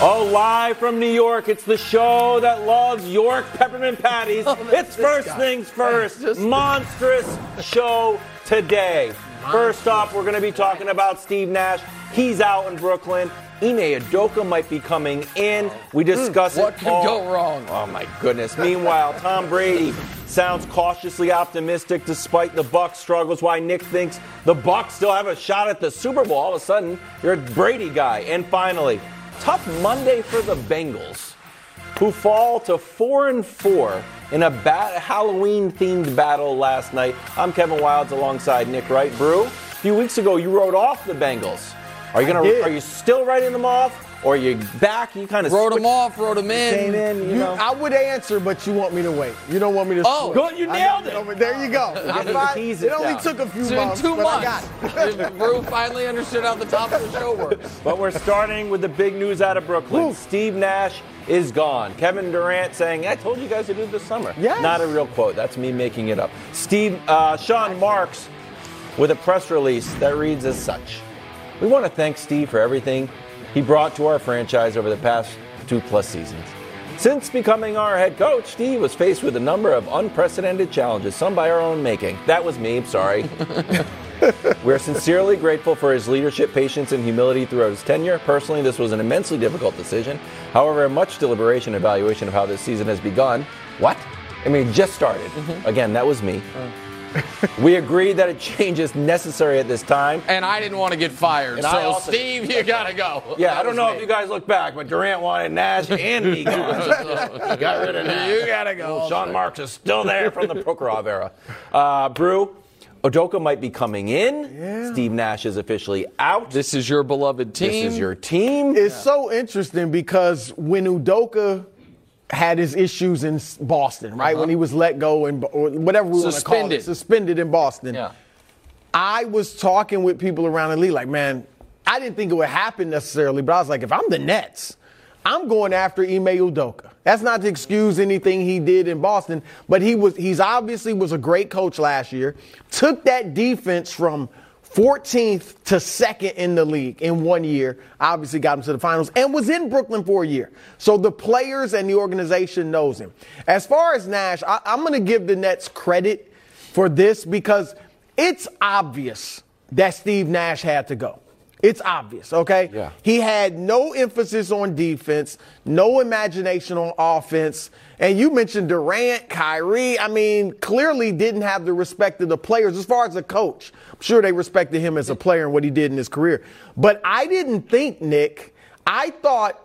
Oh, live from New York, it's the show that loves York peppermint patties. Oh, it's first things first. Monstrous show today. First off, we're going to be talking about Steve Nash. He's out in Brooklyn. Ime Udoka might be coming in. We hmm. discuss What it could all. go wrong? Oh my goodness. Meanwhile, Tom Brady sounds cautiously optimistic despite the Bucs struggles. Why Nick thinks the Bucs still have a shot at the Super Bowl. All of a sudden, you're a Brady guy. And finally, tough Monday for the Bengals, who fall to four and four in a bat- Halloween-themed battle last night. I'm Kevin Wildes alongside Nick Wright. Brou, a few weeks ago you wrote off the Bengals. Are you gonna? Are you still writing them off? Or you're back? You kind of Wrote them off, wrote them in. Came in, you, You, know. I would answer, but you want me to wait. You don't want me to. Oh, switch. good, you nailed know, it. There you go. I to find- tease it it only down. took a few It's been months, two but months. it. Brou finally understood how the top of the show works. But we're starting with the big news out of Brooklyn. Woo. Steve Nash is gone. Kevin Durant saying, I told you guys to do this summer. Yes. Not a real quote. That's me making it up. Steve, uh, Sean Marks with a press release that reads as such. We want to thank Steve for everything he brought to our franchise over the past two plus seasons. Since becoming our head coach, Steve was faced with a number of unprecedented challenges, some by our own making. That was me, sorry. We're sincerely grateful for his leadership, patience, and humility throughout his tenure. Personally, this was an immensely difficult decision. However, much deliberation and evaluation of how this season has begun. What? I mean, just started. Mm-hmm. Again, that was me. Mm. We agreed that a change is necessary at this time. And I didn't want to get fired. And I so, also- Steve, you got to go. Yeah, That I don't know me. if you guys look back, but Durant wanted Nash and me gone. Got rid of Nash. You gotta go. Well, Sean Marks is still there from the Prokhorov era. Uh, Brou, Udoka might be coming in. Yeah. Steve Nash is officially out. This, This is your beloved team. This is your team. It's so interesting because when Udoka had his issues in Boston, right? Uh-huh. When he was let go and or whatever we want to call Suspended. it, suspended in Boston. Yeah. I was talking with people around the league, like, man, I didn't think it would happen necessarily, but I was like, if I'm the Nets, I'm going after Ime Udoka. That's not to excuse anything he did in Boston, but he was he's obviously was a great coach last year. Took that defense from 14th to second in the league in one year. Obviously got him to the finals and was in Brooklyn for a year. So the players and the organization knows him. As far as Nash, I, I'm going to give the Nets credit for this because it's obvious that Steve Nash had to go. It's obvious, okay? Yeah. He had no emphasis on defense, no imagination on offense. And you mentioned Durant, Kyrie. I mean, clearly didn't have the respect of the players as far as a coach. I'm sure they respected him as a player and what he did in his career. But I didn't think, Nick, I thought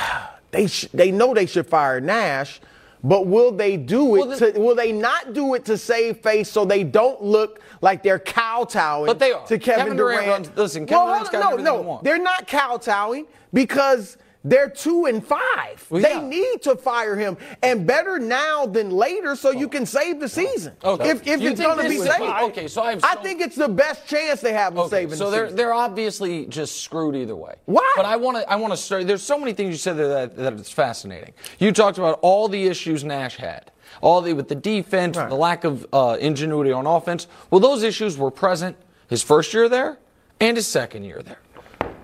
they sh- they know they should fire Nash, but will they do it? Well, the- to, will they not do it to save face so they don't look like they're kowtowing But they are. to Kevin, Kevin Durant Durant? runs- listen, Kevin Well, Durant's got no, no, they're not kowtowing because they're two and five. Well, they yeah. need to fire him, and better now than later, so you can save the season. Okay. If, if it's going to be saved, okay, so I have I think it's the best chance they have of Okay, saving so the they're season. they're obviously just screwed either way. Why? But I want to I want to start. There's so many things you said that that it's fascinating. You talked about all the issues Nash had, all the with the defense, Right. the lack of uh, ingenuity on offense. Well, those issues were present his first year there and his second year there.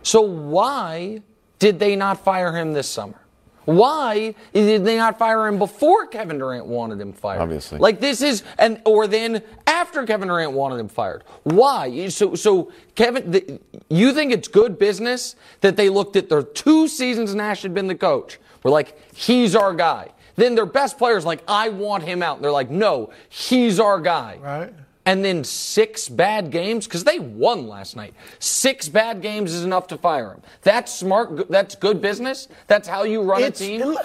So why did they not fire him this summer? Why did they not fire him before Kevin Durant wanted him fired? Obviously. Like this is and or then after Kevin Durant wanted him fired. Why? So so Kevin the, you think it's good business that they looked at their two seasons Nash had been the coach. We're like, he's our guy. Then their best players like, I want him out. And they're like, no, he's our guy. Right. And then six bad games because they won last night. Six bad games is enough to fire him. That's smart. That's good business. That's how you run It's- a team.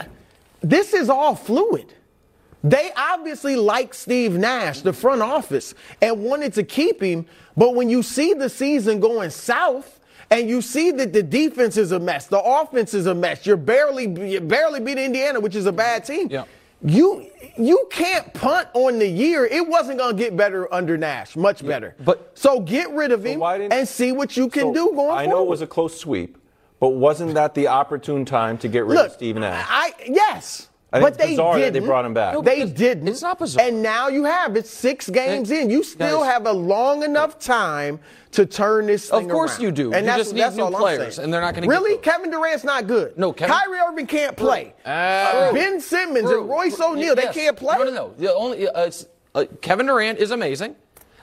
This is all fluid. They obviously like Steve Nash, the front office, and wanted to keep him. But when you see the season going south, and you see that the defense is a mess, the offense is a mess. You're barely you barely beat Indiana, which is a bad team. Yeah. You you can't punt on the year. It wasn't going to get better under Nash, much better. but- so get rid of him and see what you can So, do going I forward. know it was a close sweep, but wasn't that the opportune time to get rid Look, of Steve Nash? I yes. I think but it's they bizarre that didn't. they brought him back. No, They didn't. it's not bizarre. And now you have it's six games Hey, in. You still guys. have a long enough time to turn this Of course around. you do. And You that's, just need that's new all I'm players, saying. and they're not gonna get really. those. Kevin Durant's not good. No, Kevin- Kyrie Irving can't play. Uh, Ben Simmons Bro, and Royce bro, O'Neal, yes. they can't play. No, no, no. The only uh, it's, uh, Kevin Durant is amazing,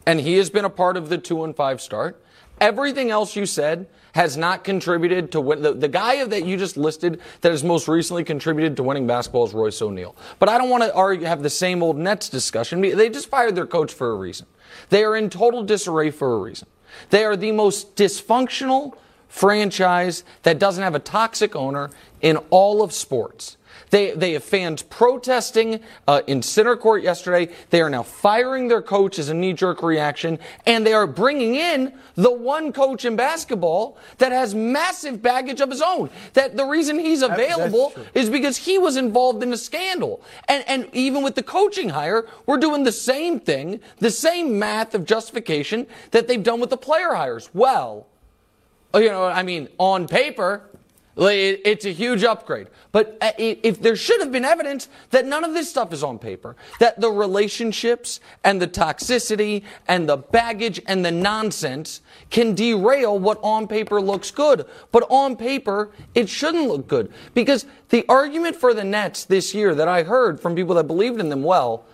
and he has been a part of the two and five start. Everything else you said has not contributed to win. The, the guy that you just listed that has most recently contributed to winning basketball is Royce O'Neale. But I don't want to argue, have the same old Nets discussion. They just fired their coach for a reason. They are in total disarray for a reason. They are the most dysfunctional franchise that doesn't have a toxic owner in all of sports. They, they have fans protesting uh, in center court yesterday. They are now firing their coach as a knee jerk reaction, and they are bringing in the one coach in basketball that has massive baggage of his own. That the reason he's available is because he was involved in a scandal. And, and even with the coaching hire, we're doing the same thing, the same math of justification that they've done with the player hires. Well, you know, I mean, on paper, it's a huge upgrade. But uh, if there should have been evidence that none of this stuff is on paper, that the relationships and the toxicity and the baggage and the nonsense can derail what on paper looks good. But on paper, it shouldn't look good. Because the argument for the Nets this year that I heard from people that believed in them well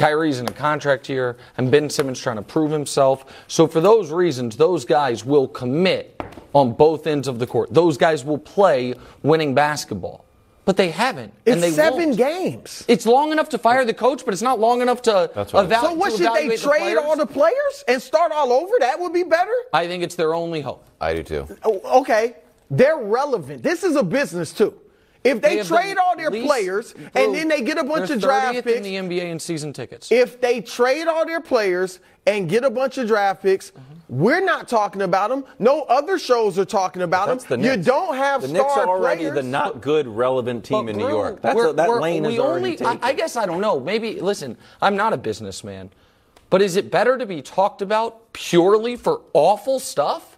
Kyrie's in a contract here, and Ben Simmons trying to prove himself. So for those reasons, those guys will commit on both ends of the court. Those guys will play winning basketball, but they haven't, It's and they seven won't. games. It's long enough to fire the coach, but it's not long enough to That's what- evaluate. So what should they trade all the players and start all over? That would be better. I think it's their only hope. I do too. Oh, okay, they're relevant. This is a business too. If they, have trade the all their least- players Bro, and then they get a bunch of draft picks, in the NBA in season tickets. if they trade all their players and get a bunch of draft picks, mm-hmm. we're not talking about them. No other shows are talking about That's the them. You don't have the star Knicks are already players. the not good relevant team But in New bro, York. That's we're- a, that we're- lane we is already only, taken. I, I guess I don't know. Maybe listen. I'm not a businessman, but is it better to be talked about purely for awful stuff,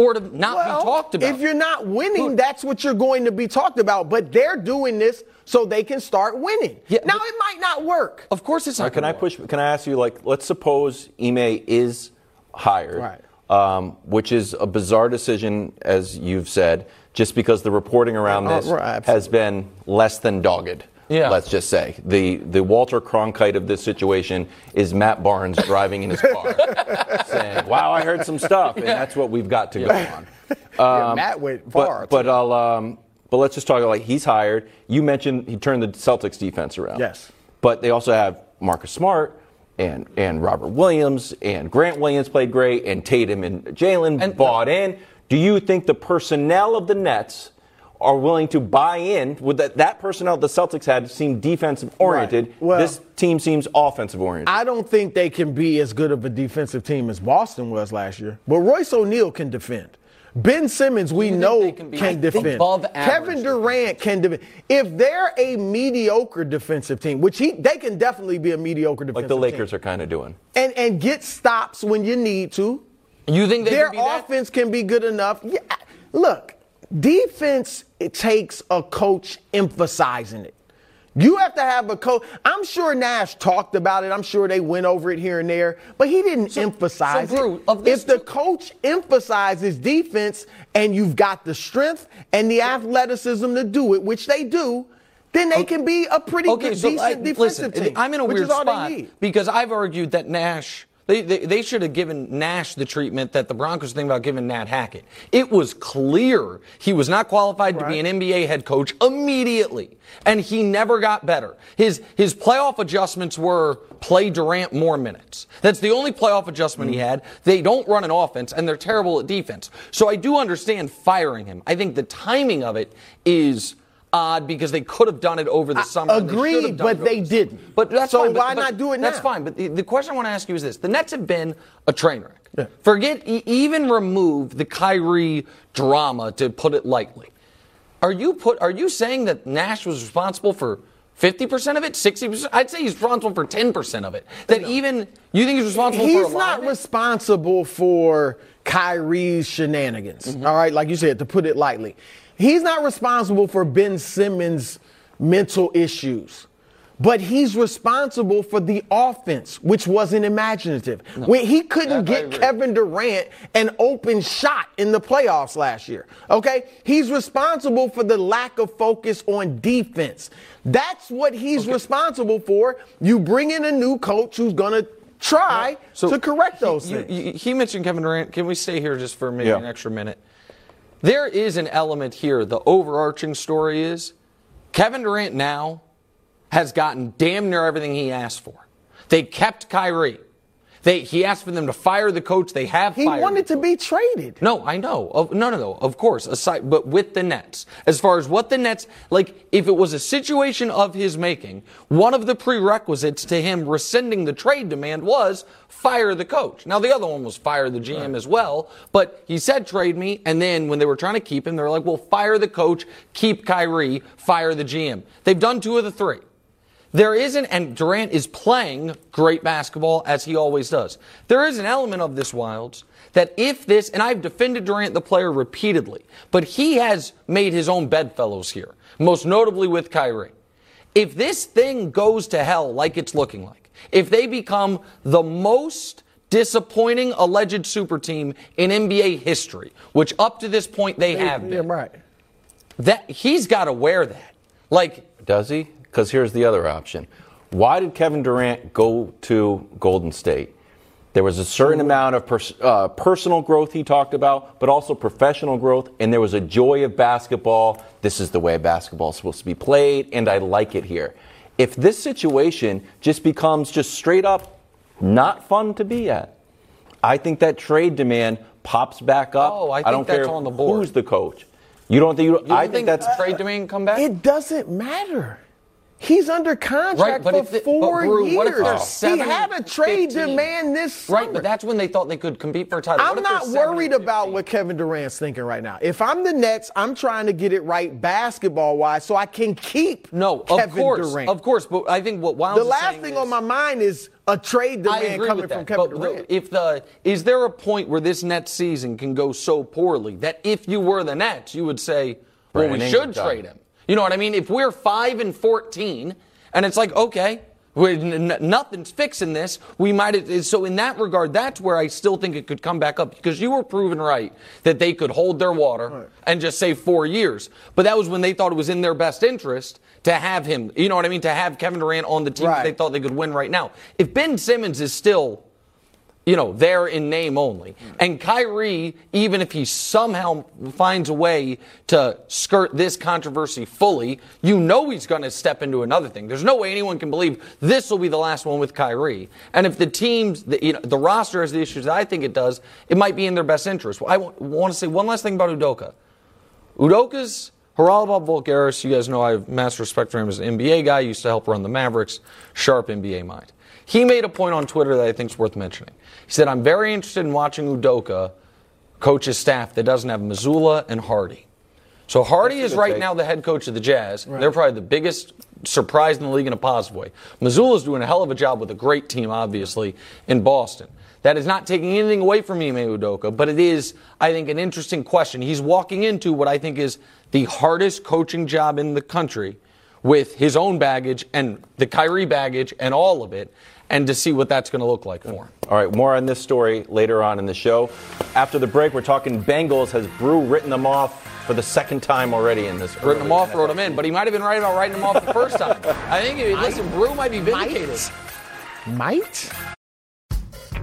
or to not well, be talked about? If you're not winning, that's what you're going to be talked about. But they're doing this so they can start winning. Yeah, now it might not work. of course, it's Now, not. can I gonna work. push? Can I ask you, like, let's suppose Ime is hired, Right. um, which is a bizarre decision, as you've said, just because the reporting around Uh, this right, has been less than dogged. Yeah. Let's just say the the Walter Cronkite of this situation is Matt Barnes driving in his car, saying, "Wow, I heard some stuff," and that's what we've got to go on. Yeah, Matt went far. But, but I'll um, but let's just talk like he's hired. You mentioned he turned the Celtics defense around. Yes. But they also have Marcus Smart and and Robert Williams and Grant Williams played great and Tatum and Jalen bought in. Do you think the personnel of the Nets are willing to buy in with that that personnel the Celtics had seemed defensive oriented? Right. Well- this team seems offensive oriented. I don't think they can be as good of a defensive team as Boston was last year. But Royce O'Neale can defend. Ben Simmons, we know, can, can be, I defend. above Kevin Durant can defend. If they're a mediocre defensive team, which he they can definitely be a mediocre defensive like the Lakers team, are kind of doing. and and get stops when you need to. You think they Their could be that? offense can be good enough. Yeah, look, defense it takes a coach emphasizing it. You have to have a coach. I'm sure Nash talked about it. I'm sure they went over it here and there, but he didn't so, emphasize so Drew, it. if the coach emphasizes defense and you've got the strength and the athleticism to do it, which they do, then they okay. can be a pretty okay, good, so decent I, defensive listen, team. I'm in a weird spot because I've argued that Nash they, they, they, should have given Nash the treatment that the Broncos think about giving Nat Hackett. It was clear he was not qualified right. to be an NBA head coach immediately, and he never got better. His, his playoff adjustments were play Durant more minutes. That's the only playoff adjustment he had. They don't run an offense, and they're terrible at defense. So I do understand firing him. I think the timing of it is odd because they could have done it over the summer. Agreed, they but they didn't. But that's so fine, why but, not do it now? That's fine. But the, the, question I want to ask you is this: the Nets have been a train wreck. Yeah. Forget even remove the Kyrie drama, to put it lightly. Are you put? Are you saying that Nash was responsible for? 50% of it, 60%. I'd say he's responsible for 10% of it. That no. even you think he's responsible He's not responsible for Kyrie's shenanigans. Mm-hmm. All right, like you said, to put it lightly. He's not responsible for Ben Simmons' mental issues, but he's responsible for the offense, which wasn't imaginative. No, when he couldn't get Kevin Durant an open shot in the playoffs last year. Okay? He's responsible for the lack of focus on defense. That's what he's okay. responsible for. You bring in a new coach who's going to try so to correct those he, things. You, he mentioned Kevin Durant. Can we stay here just for maybe yeah. an extra minute? There is an element here. The overarching story is Kevin Durant now has gotten damn near everything he asked for. They kept Kyrie. They, he asked for them to fire the coach. They have he fired. wanted to be traded. No, I know. no, no, no. Of course. Aside, but with the Nets, as far as what the Nets, like, if it was a situation of his making, one of the prerequisites to him rescinding the trade demand was fire the coach. Now, the other one was fire the GM right. as well, but he said trade me, and then when they were trying to keep him, they were like, well, fire the coach, keep Kyrie, fire the GM. They've done two of the three. There isn't, and Durant is playing great basketball as he always does. There is an element of this Wildes that if this, and I've defended Durant the player repeatedly, but he has made his own bedfellows here, most notably with Kyrie. If this thing goes to hell like it's looking like, if they become the most disappointing alleged super team in NBA history, which up to this point they have been, right. that he's got to wear that. Like, does he? Because here's the other option. Why did Kevin Durant go to Golden State? There was a certain amount of pers- uh, personal growth he talked about, but also professional growth, and there was a joy of basketball. This is the way basketball is supposed to be played, and I like it here. If this situation just becomes just straight up not fun to be at, I think that trade demand pops back up. Oh, I think I don't that's care on the board. Who's the coach? You don't think? You, you I think, think that's trade demand come back. It doesn't matter. He's under contract right, for four Brou, years. he had a trade 15. demand this summer. Right, but that's when they thought they could compete for a title. I'm not worried about what Kevin Durant's thinking right now. If I'm the Nets, I'm trying to get it right basketball wise so I can keep no, Kevin of course, Durant. Of course, but I think what Wildes the last thing is, on my mind is a trade demand coming from Kevin but Durant. If the is there a point where this Nets season can go so poorly that if you were the Nets, you would say, well, Brandon we should trade him. You know what I mean? If we're five and fourteen and it's like, okay, nothing's fixing this. We might, so in that regard, that's where I still think it could come back up because you were proven right that they could hold their water right. and just say four years. But that was when they thought it was in their best interest to have him, you know what I mean, to have Kevin Durant on the team right. they thought they could win right now. If Ben Simmons is still you know, there in name only. And Kyrie, even if he somehow finds a way to skirt this controversy fully, you know he's going to step into another thing. There's no way anyone can believe this will be the last one with Kyrie. And if the teams, the, you know, the roster has the issues that I think it does, it might be in their best interest. I want to say one last thing about Udoka. Udoka's Haralabos Voulgaris, you guys know I have mass respect for him as an NBA guy, used to help run the Mavericks, sharp NBA mind. He made a point on Twitter that I think is worth mentioning. He said, I'm very interested in watching Udoka coach his staff that doesn't have Mazzulla and Hardy. So Hardy is right take. now the head coach of the Jazz. Right. They're probably the biggest surprise in the league in a positive way. Mazzulla's doing a hell of a job with a great team, obviously, in Boston. That is not taking anything away from Ime Udoka, but it is, I think, an interesting question. He's walking into what I think is the hardest coaching job in the country with his own baggage and the Kyrie baggage and all of it, and to see what that's going to look like for him. All right, more on this story later on in the show. After the break, we're talking Bengals. Has Brou written them off for the second time already in this? Written them off, wrote them in, but he might have been right about writing them off the first time. I think, listen, Brou might be vindicated. Might?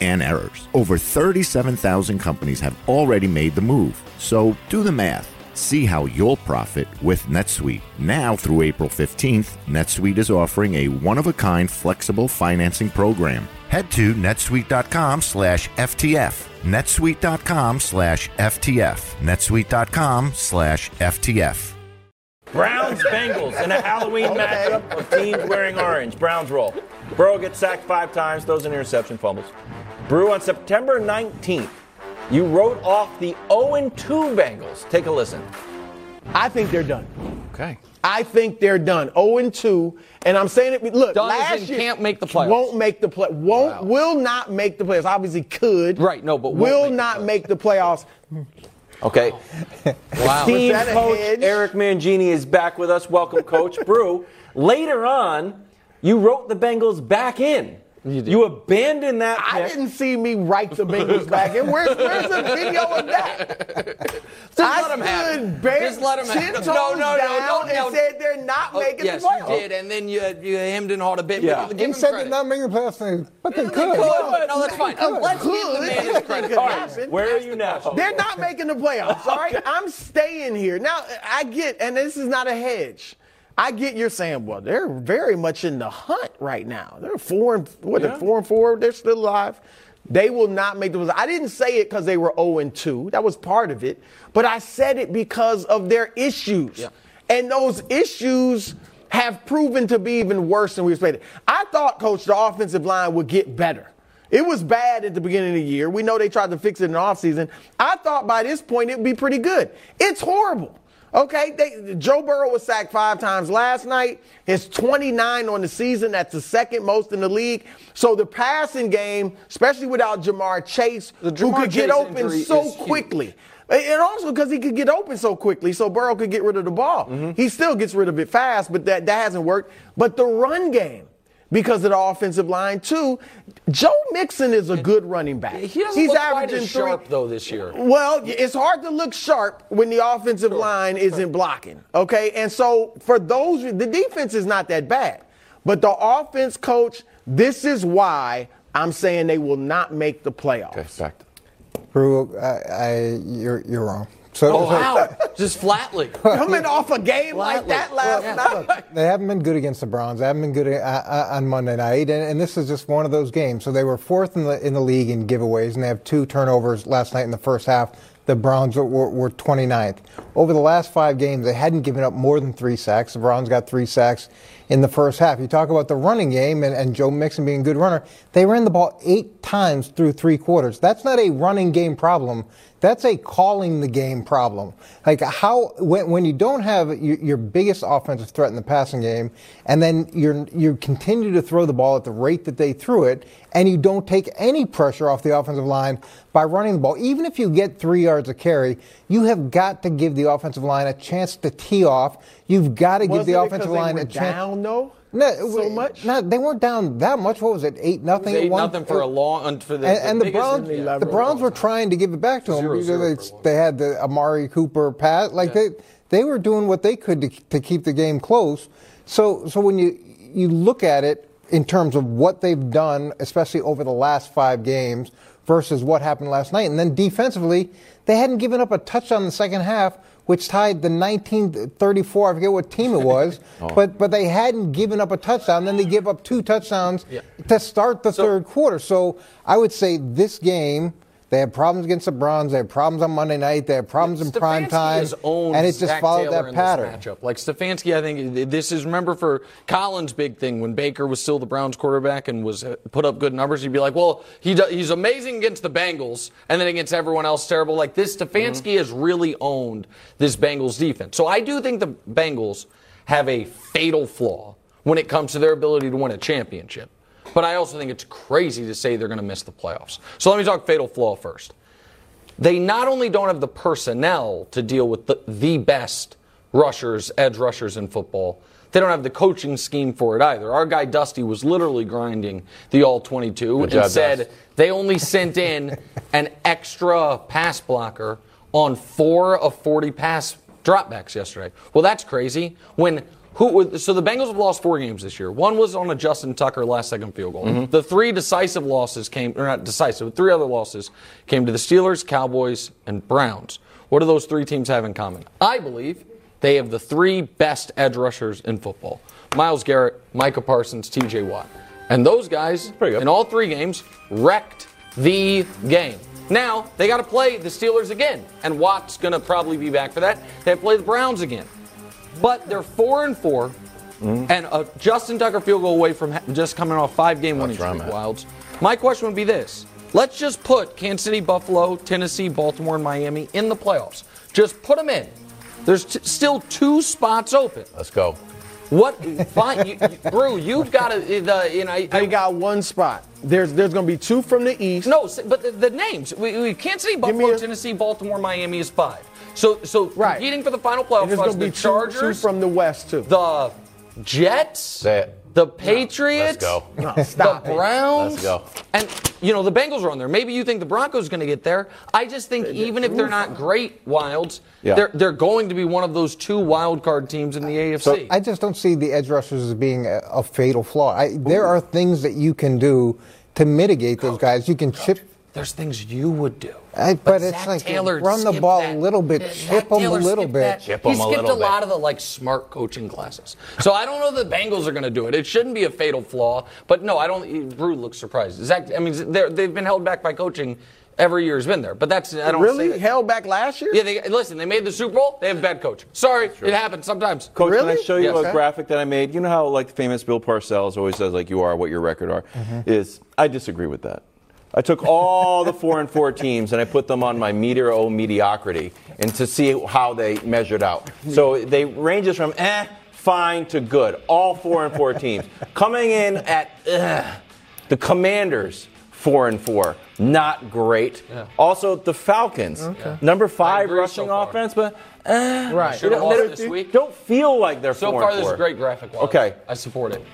and errors. Over 37,000 companies have already made the move. So do the math. See how you'll profit with NetSuite. Now through April 15th, NetSuite is offering a one-of-a-kind flexible financing program. Head to netsuite.com slash FTF. netsuite.com slash FTF. netsuite.com slash FTF. Browns Bengals in a Halloween matchup of teams wearing orange. Browns roll. Burrow gets sacked five times, throws an interception, fumbles. Brou on September 19th you wrote off the 0 2 Bengals. Take a listen. I think they're done. Okay. I think they're done. 0 2. And I'm saying it. Look, done last year can't make the playoffs. Won't make the play. Won't wow. will not make the playoffs. Obviously could. Right. No, but will make not make the playoffs. Okay. wow. Team coach Eric Mangini is back with us. Welcome, Coach Brou. Later on, you wrote the Bengals back in. You, you abandoned that. Pick. I didn't see me write the Bengals back in. Where's, where's the video of that? Just I let him have Bare, Just let him have it. No, no, no, no, no. And said they're not oh, making yes, the playoffs. Yes, you did, and then you, you hemmed and hawed a bit. Yeah. He said they're not making the playoffs, but they, they could. could. No, that's fine. Let's give the man his credit. All right, where are you now? They're not making the playoffs. All right, I'm staying here now. I get, and this is not a hedge. I get you're saying, well, they're very much in the hunt right now. They're four and what? Yeah. They're four and four. They're still alive. They will not make the. I didn't say it because they were 0 and 2. That was part of it. But I said it because of their issues. Yeah. And those issues have proven to be even worse than we expected. I thought, coach, the offensive line would get better. It was bad at the beginning of the year. We know they tried to fix it in the offseason. I thought by this point it would be pretty good. It's horrible. Okay, they, Joe Burrow was sacked five times last night. His 29 on the season. That's the second most in the league. So the passing game, especially without Ja'Marr Chase, who could Chase get open so quickly. And also because he could get open so quickly, so Burrow could get rid of the ball. Mm-hmm. He still gets rid of it fast, but that, that hasn't worked. But the run game, because of the offensive line too. Joe Mixon is a good running back. He doesn't He's look averaging quite sharp three. though this year. Well, it's hard to look sharp when the offensive sure. line isn't blocking. Okay, and so for those, the defense is not that bad, but the offense coach. This is why I'm saying they will not make the playoffs. Okay, back. Brou, I, I, you're, you're wrong. So, oh, wow. Just flatly. Coming off a game like that last well, night. Look, they haven't been good against the Browns. They haven't been good uh, uh, on Monday night, and, and, this is just one of those games. So they were fourth in the in the league in giveaways, and they have two turnovers last night in the first half. The Browns were, were 29th. Over the last five games, they hadn't given up more than three sacks. The Browns got three sacks in the first half. You talk about the running game and, and Joe Mixon being a good runner. They ran the ball eight times through three quarters. That's not a running game problem. That's a calling the game problem. Like how when, when you don't have your, your, biggest offensive threat in the passing game, and then you you continue to throw the ball at the rate that they threw it, and you don't take any pressure off the offensive line by running the ball. Even if you get three yards of carry, you have got to give the offensive line a chance to tee off. You've got to Wasn't give the offensive line a chance. Down though. No, so much. No, they weren't down that much. What was it? Eight nothing. Eight one, nothing for a long for the and, and the, the Browns. The Browns were trying to give it back to them. Zero, zero they, they, had the Amari Cooper pass. Like yeah. they they were doing what they could to, to keep the game close. So so when you you look at it in terms of what they've done, especially over the last five games versus what happened last night. And then defensively, they hadn't given up a touchdown in the second half, which tied the 1934. I forget what team it was, oh. but but they hadn't given up a touchdown. Then they give up two touchdowns yeah. to start the so, third quarter. So I would say this game they had problems against the Browns. They had problems on Monday night. They had problems in prime time. and it just Zach followed Taylor that pattern. Matchup. Like Stefanski, I think this is remember for Collins' big thing when Baker was still the Browns quarterback and was uh, put up good numbers. He'd be like, "Well, he do, he's amazing against the Bengals, and then against everyone else terrible." Like this, Stefanski mm-hmm. has really owned this Bengals defense. So I do think the Bengals have a fatal flaw when it comes to their ability to win a championship. But I also think it's crazy to say they're going to miss the playoffs. So let me talk fatal flaw first. They not only don't have the personnel to deal with the, the best rushers, edge rushers in football, they don't have the coaching scheme for it either. Our guy Dusty was literally grinding the all 22 Good and job, said Dust. they only sent in an extra pass blocker on four of 40 pass dropbacks yesterday. Well, that's crazy. When who, so the Bengals have lost four games this year. One was on a Justin Tucker last second field goal. Mm-hmm. The three decisive losses came, or not decisive, three other losses came to the Steelers, Cowboys, and Browns. What do those three teams have in common? I believe they have the three best edge rushers in football Myles Garrett, Micah Parsons, TJ Watt. And those guys, in all three games, wrecked the game. Now, they got to play the Steelers again, and Watt's going to probably be back for that. They play the Browns again. But they're four and 4 mm-hmm. and a Justin Tucker field goal away from just coming off five game winning streak. Wildes. My question would be this: Let's just put Kansas City, Buffalo, Tennessee, Baltimore, and Miami in the playoffs. Just put them in. There's t- still two spots open. Let's go. What? Fine, you, you, Brou. You've got to. The, you know, I, they got one spot. There's there's going to be two from the east. No, but the, the names. We, we Kansas City, Buffalo, a, Tennessee, Baltimore, Miami is five. So, so right. competing for the final playoff spot, the Chargers two, two from the West too. The Jets. The Patriots. No, let's go. No, stop the Browns. Let's go. And you know the Bengals are on there. Maybe you think the Broncos are going to get there. I just think even if they're not great wilds, yeah. they're they're going to be one of those two wild card teams in the AFC. So I just don't see the edge rushers as being a, a fatal flaw. I, there are things that you can do to mitigate those guys. You can chip there's things you would do. I, but, but, it's Zach like Taylor run the ball that. a little bit, yeah, chip them a little bit. Chip he skipped a, a lot of the like smart coaching classes. So I don't know the Bengals are going to do it. It shouldn't be a fatal flaw. But no, I don't. Brou looks surprised. Zach, I mean, they've been held back by coaching every year has been there. But that's I don't really held back last year. Yeah, they, listen, they made the Super Bowl. They have bad coach. Sorry, it happens sometimes. Coach, really? can I show you yes. a graphic that I made? You know how like the famous Bill Parcells always says like you are what your record are. Mm-hmm. Is I disagree with that. I took all the four and four teams and I put them on my meter o mediocrity and to see how they measured out. So they ranges from eh, fine to good. All four and four teams coming in at eh, the Commanders four and four, not great. Yeah. Also the Falcons, okay. number five rushing so offense, but eh, right. They, don't, they don't feel like they're so four far. And four. This is a great graphic. Okay, I support it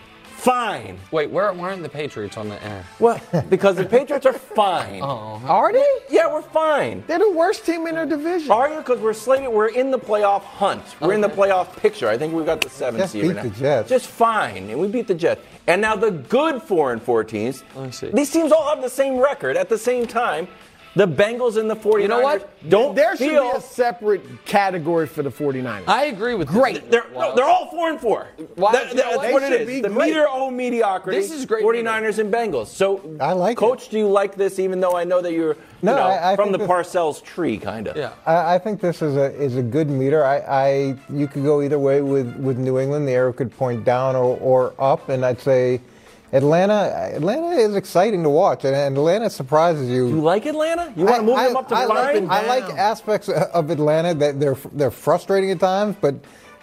fine. Wait, where, where aren't the Patriots on the air? Well, because the Patriots are fine. Oh, are they? Yeah, we're fine. They're the worst team in their division. Are you? Because we're slated. We're in the playoff hunt. We're okay. in the playoff picture. I think we've got the seventh Just seed beat right the Jets. Just fine, and we beat the Jets. And now the good four and four teams. These teams all have the same record at the same time. The Bengals and the 49ers. You know what? Don't there should be a separate category for the 49ers. I agree with Great. They're, no, they're all 4 and 4. Why, that, that's what it is. The great. meter o mediocrity. This is great. 49ers and Bengals. So I like Coach, it. do you like this even though I know that you're no, you know, I, I from the Parcells tree kind of. Yeah. I, I, think this is a is a good meter. I, I you could go either way with, with New England. The arrow could point down or, or up and I'd say Atlanta, Atlanta is exciting to watch, and Atlanta surprises you. You like Atlanta? You want to move I, them up to I like, I like aspects of Atlanta that they're they're frustrating at times, but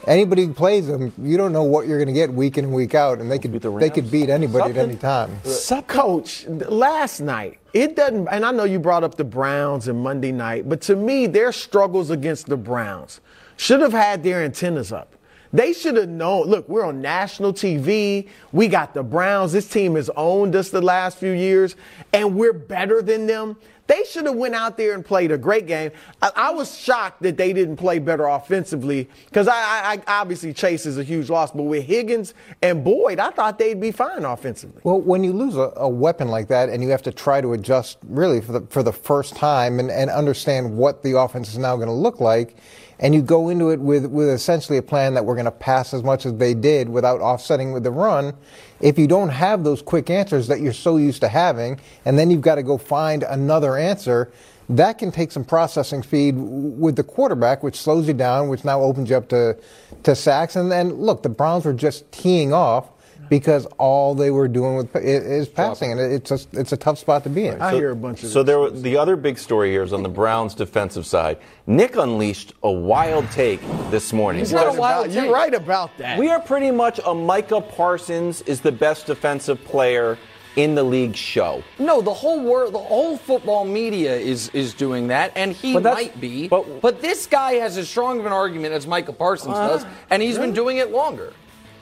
anybody who plays them, you don't know what you're going to get week in and week out, and they could the they could beat anybody Something. at any time. Uh, so, Coach, last night it doesn't, and I know you brought up the Browns and Monday night, but to me, their struggles against the Browns should have had their antennas up. They should have known. Look, we're on national TV. We got the Browns. This team has owned us the last few years, and we're better than them. They should have went out there and played a great game. I, I was shocked that they didn't play better offensively because I, I, I, obviously Chase is a huge loss, but with Higgins and Boyd, I thought they'd be fine offensively. Well, when you lose a, a weapon like that and you have to try to adjust really for the for the first time and, and understand what the offense is now going to look like and you go into it with, with essentially a plan that we're going to pass as much as they did without offsetting with the run, if you don't have those quick answers that you're so used to having, and then you've got to go find another answer, that can take some processing speed with the quarterback, which slows you down, which now opens you up to, to sacks. And then, look, the Browns were just teeing off because all they were doing with is passing, and it's a, it's a tough spot to be in. I so, hear a bunch of. So there, the other big story here is on the Browns' defensive side. Nick unleashed a wild take this morning. He's not a wild about, You're right about that. We are pretty much a Micah Parsons is the best defensive player in the league show. No, the whole world, the whole football media is is doing that, and he might be. But, but, this guy has as strong of an argument as Micah Parsons uh, does, and he's really? been doing it longer.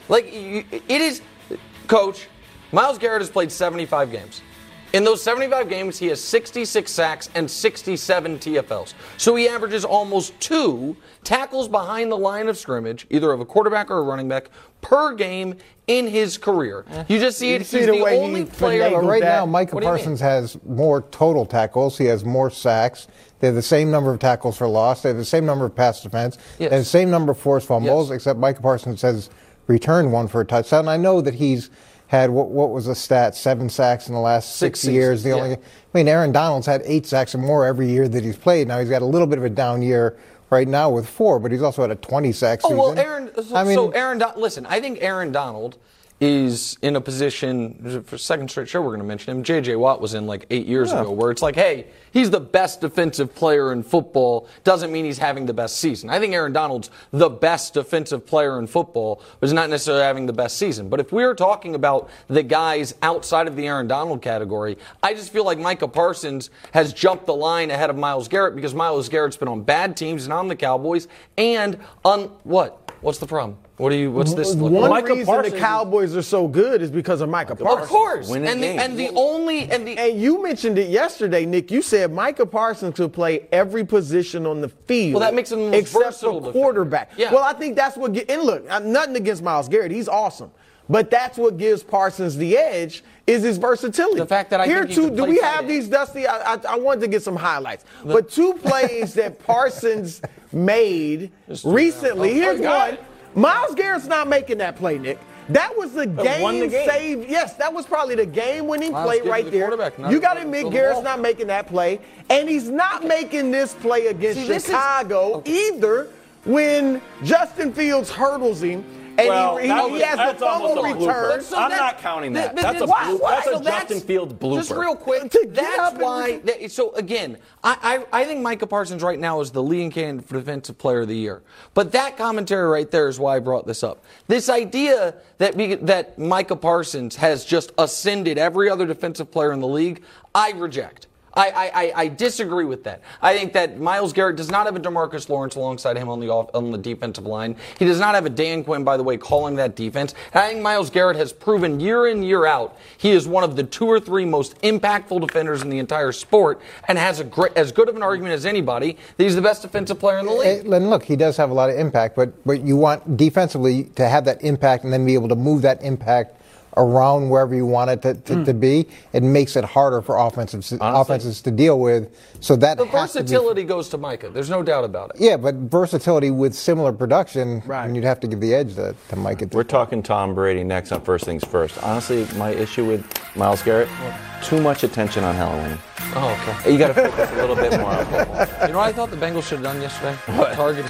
Like it is Coach, Myles Garrett has played 75 games. In those 75 games, he has 66 sacks and 67 TFLs. So he averages almost two tackles behind the line of scrimmage, either of a quarterback or a running back, per game in his career. You just see it. See he's the, the only player. right that. now, Micah Parsons has more total tackles. He has more sacks. They have the same number of tackles for loss. They have the same number of pass defense. Yes. They have the same number of forced fumbles, yes. except Micah Parsons has returned one for a touchdown. I know that he's had what, what was the stat? Seven sacks in the last six, six years. The yeah. only, I mean, Aaron Donald's had eight sacks or more every year that he's played. Now he's got a little bit of a down year right now with four, but he's also had a 20 sack season. Oh well, Aaron. So, I mean, so Aaron, listen, I think Aaron Donald is in a position for second straight show we're going to mention him. J.J. Watt was in like eight years yeah. ago, where it's like, hey, he's the best defensive player in football. Doesn't mean he's having the best season. I think Aaron Donald's the best defensive player in football, but he's not necessarily having the best season. But if we're talking about the guys outside of the Aaron Donald category, I just feel like Micah Parsons has jumped the line ahead of Myles Garrett because Myles Garrett's been on bad teams and on the Cowboys and on what? What's the problem? What do you? What's this? One Micah reason Parsons. the Cowboys are so good is because of Micah Parsons. Of course, and the, and the only and the and you mentioned it yesterday, Nick. You said Micah Parsons could play every position on the field. Well, that makes him except for quarterback. Yeah. Well, I think that's what. And look, nothing against Myles Garrett. He's awesome. But that's what gives Parsons the edge is his versatility. The fact that I here too, do we have these Dusty? I, I, I, wanted to get some highlights, the, but two plays that Parsons made recently. Oh, here's one. Myles Garrett's not making that play, Nick. That was the game, the game. save. Yes, that was probably the game winning play right the there. You got to admit, Garrett's not making that play. And he's not making this play against See, Chicago is, okay. either when Justin Fields hurdles him and well, he, he, he has the fumble return. So I'm not counting that. that's a, blue, that's a so Justin Fields blooper. Just real quick, that's why. That, so again, I, I, I think Micah Parsons right now is the leading candidate for Defensive Player of the Year. But that commentary right there is why I brought this up. This idea that that Micah Parsons has just ascended every other defensive player in the league, I reject. I, I, I, disagree with that. I think that Myles Garrett does not have a DeMarcus Lawrence alongside him on the off, on the defensive line. He does not have a Dan Quinn, by the way, calling that defense. And I think Myles Garrett has proven year in year out he is one of the two or three most impactful defenders in the entire sport, and has a great, as good of an argument as anybody that he's the best defensive player in the league. And look, he does have a lot of impact, but but you want defensively to have that impact and then be able to move that impact around wherever you want it to, to, mm. to be, it makes it harder for offensives offenses to deal with. So that the versatility to be, goes to Micah. There's no doubt about it. Yeah, but versatility with similar production, right. and you'd have to give the edge to, to Micah. We're talking Tom Brady next on First Things First. Honestly, my issue with Myles Garrett, too much attention on Halloween. Oh, okay. You got to focus a little bit more on football. You know what I thought the Bengals should have done yesterday? What? Target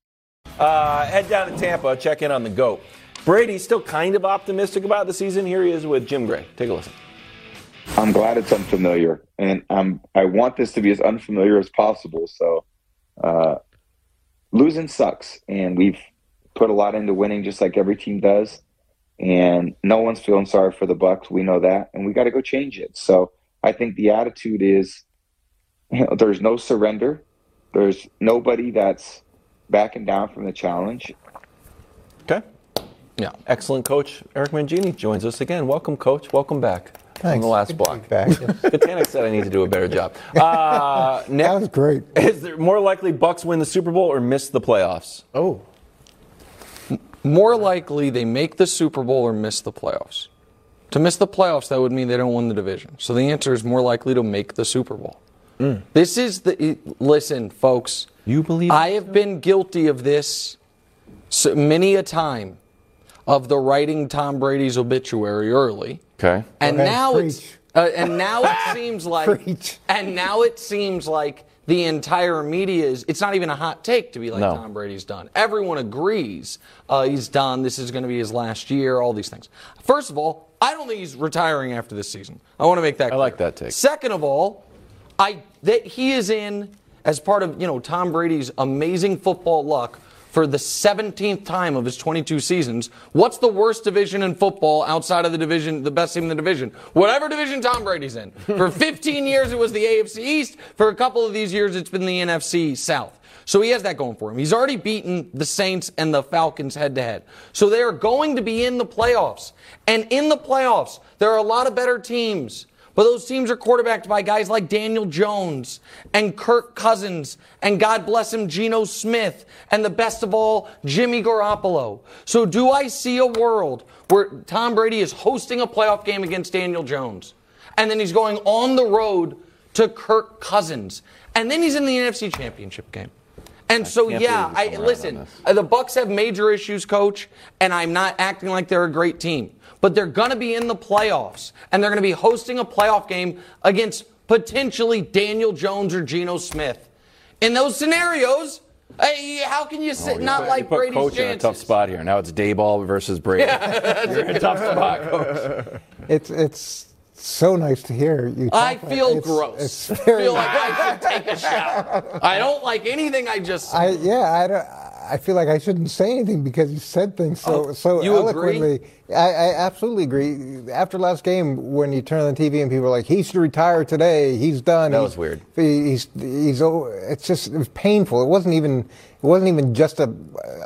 Uh, head down to Tampa, check in on the GOAT. Brady's still kind of optimistic about the season. Here he is with Jim Gray. Take a listen. I'm glad it's unfamiliar, and I'm I want this to be as unfamiliar as possible. So, uh, losing sucks, and we've put a lot into winning, just like every team does. And no one's feeling sorry for the Bucs. We know that, and we got to go change it. So, I think the attitude is you know, there's no surrender. There's nobody that's backing down from the challenge. Okay. Yeah. Excellent coach. Eric Mangini joins us again. Welcome, coach. Welcome back. Thanks. On the last block. Back. Katanic said I need to do a better job. Uh, Nick, That was great. Is there more likely Bucs win the Super Bowl or miss the playoffs? Oh, More likely they make the Super Bowl or miss the playoffs. To miss the playoffs, that would mean they don't win the division. So the answer is more likely to make the Super Bowl. This is the listen, folks. You believe I have been guilty of this so many a time of the writing Tom Brady's obituary early. Okay. And Go ahead, now it's uh, and now it seems like Preach. and now it seems like the entire media is it's not even a hot take to be like No. Tom Brady's done. Everyone agrees uh, he's done. This is going to be his last year. All these things. First of all, I don't think he's retiring after this season. I want to make that. I like that take. Second of all, I that he is in as part of you know Tom Brady's amazing football luck for the 17th time of his 22 seasons. What's the worst division in football outside of the division, the best team in the division? Whatever division Tom Brady's in. For 15 years it was the AFC East. For a couple of these years it's been the NFC South. So he has that going for him. He's already beaten the Saints and the Falcons head to head. So they are going to be in the playoffs. And in the playoffs, there are a lot of better teams. But those teams are quarterbacked by guys like Daniel Jones and Kirk Cousins and God bless him, Geno Smith and the best of all, Jimmy Garoppolo. So do I see a world where Tom Brady is hosting a playoff game against Daniel Jones and then he's going on the road to Kirk Cousins and then he's in the NFC Championship game? And so, yeah, I you've come around listen. uh, The Bucs have major issues, coach, and I'm not acting like they're a great team. But they're going to be in the playoffs, and they're going to be hosting a playoff game against potentially Daniel Jones or Geno Smith. In those scenarios, hey, how can you sit, not Oh, You like put Brady's coach in a tough spot here. Now it's Dayball versus Brady. You're in a tough spot, coach. It's it's so nice to hear you. I feel It's- gross. It's I very, feel like I should take a shower. I don't like anything I just said. I yeah, I don't. I feel like I shouldn't say anything because you said things so Oh, so eloquently. I, I absolutely agree. After last game, when you turn on the TV and people are like, "He should retire today. He's done." That He's- was weird. He's he's. oh, It's just it was painful. It wasn't even it wasn't even just a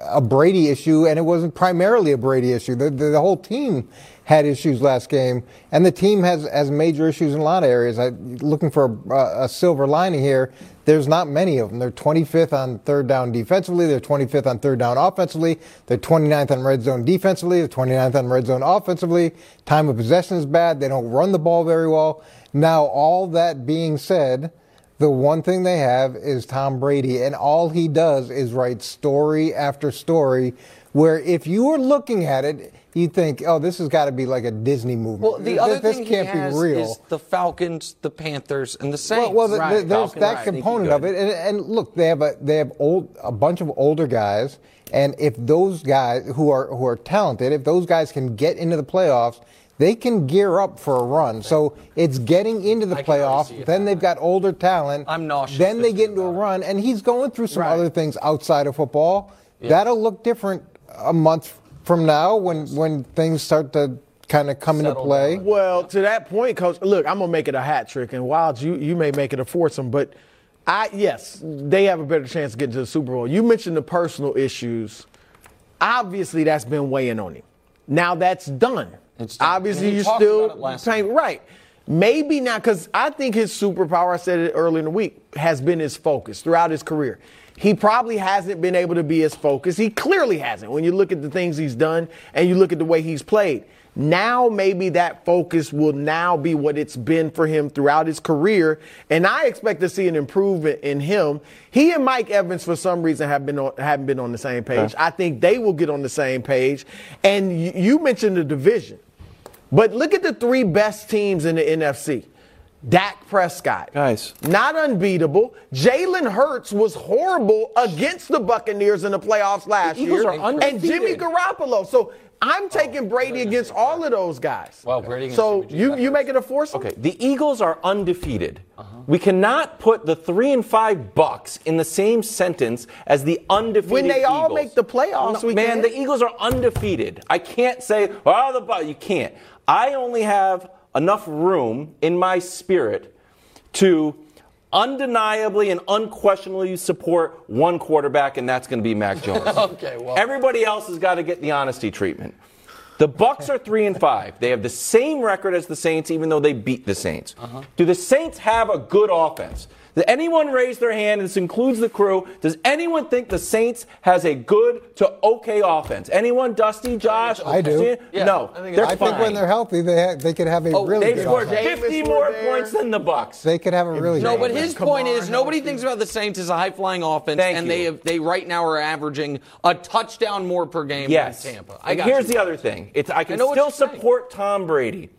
a Brady issue, and it wasn't primarily a Brady issue. The the, the whole team had issues last game, and the team has has major issues in a lot of areas. I looking for a, a silver lining here. There's not many of them. They're 25th on third down defensively. They're 25th on third down offensively. They're 29th on red zone defensively. They're 29th on red zone offensively. Time of possession is bad. They don't run the ball very well. Now, all that being said, the one thing they have is Tom Brady, and all he does is write story after story. Where if you were looking at it, you think, "Oh, this has got to be like a Disney movie." Well, the This- other this thing can't he has be real. is the Falcons, the Panthers, and the Saints. Well, well th- Right. th- there's Falcons, that right. component of it, and, and look, they have a they have old a bunch of older guys, and if those guys who are who are talented, if those guys can get into the playoffs, they can gear up for a run. So it's getting into the I can playoffs. see it Then they've got older talent. I'm nauseous Then they get into a run, and he's going through some Right. other things outside of football. That'll look different uh, a month from now when when things start to kind of come into play. down. Well, to that point, coach. Look, I'm gonna make it a hat trick, and Wildes, you you may make it a foursome, but I yes, they have a better chance of getting to the Super Bowl. You mentioned the personal issues. Obviously, that's been weighing on him. Now that's done. It's done. Obviously, And you talked still about playing right. Maybe not, because I think his superpower. I said it early in the week has been his focus throughout his career. He probably hasn't been able to be as focused. He clearly hasn't. When you look at the things he's done and you look at the way he's played, now maybe that focus will now be what it's been for him throughout his career. And I expect to see an improvement in him. He and Mike Evans, for some reason, have been on, haven't been on the same page. I think they will get on the same page. And you mentioned the division. But look at the three best teams in the NFC Dak Prescott. Guys. Not unbeatable. Jalen Hurts was horrible against the Buccaneers in the playoffs last Eagles year. are and Jimmy. Garoppolo. So I'm taking Brady oh, against all of those guys. Well, Brady against So Jimmy G, you, you make it a foursome? Okay, the Eagles are undefeated. Uh-huh. We cannot put the three and five Bucs in the same sentence as the undefeated. When they all make the playoffs, we man, can. the Eagles are undefeated. I can't say, well, the Bucs. You can't. I only have enough room in my spirit to undeniably and unquestionably support one quarterback, and that's going to be Mac Jones. Okay, well- everybody else has got to get the honesty treatment. The Bucs are three and five. They have the same record as the Saints, even though they beat the Saints. Uh-huh. Do the Saints have a good offense? Does anyone raise their hand? This includes the crew. Does anyone think the Saints has a good to okay offense? Anyone? Dusty, Josh, I do. Yeah, no, I think they're it's- I think when they're healthy, they ha- they could have a Oh, really They've good scored offense. Jameis 50 were more there. points than the Bucs. They could have a really good thing. No, but his point is nobody thinks about the Saints as a high flying offense, Thank and you. they have, they right now are averaging a touchdown more per game Yes. than Tampa. I got here's you. the other thing. It's I can know still you're saying. support Tom Brady.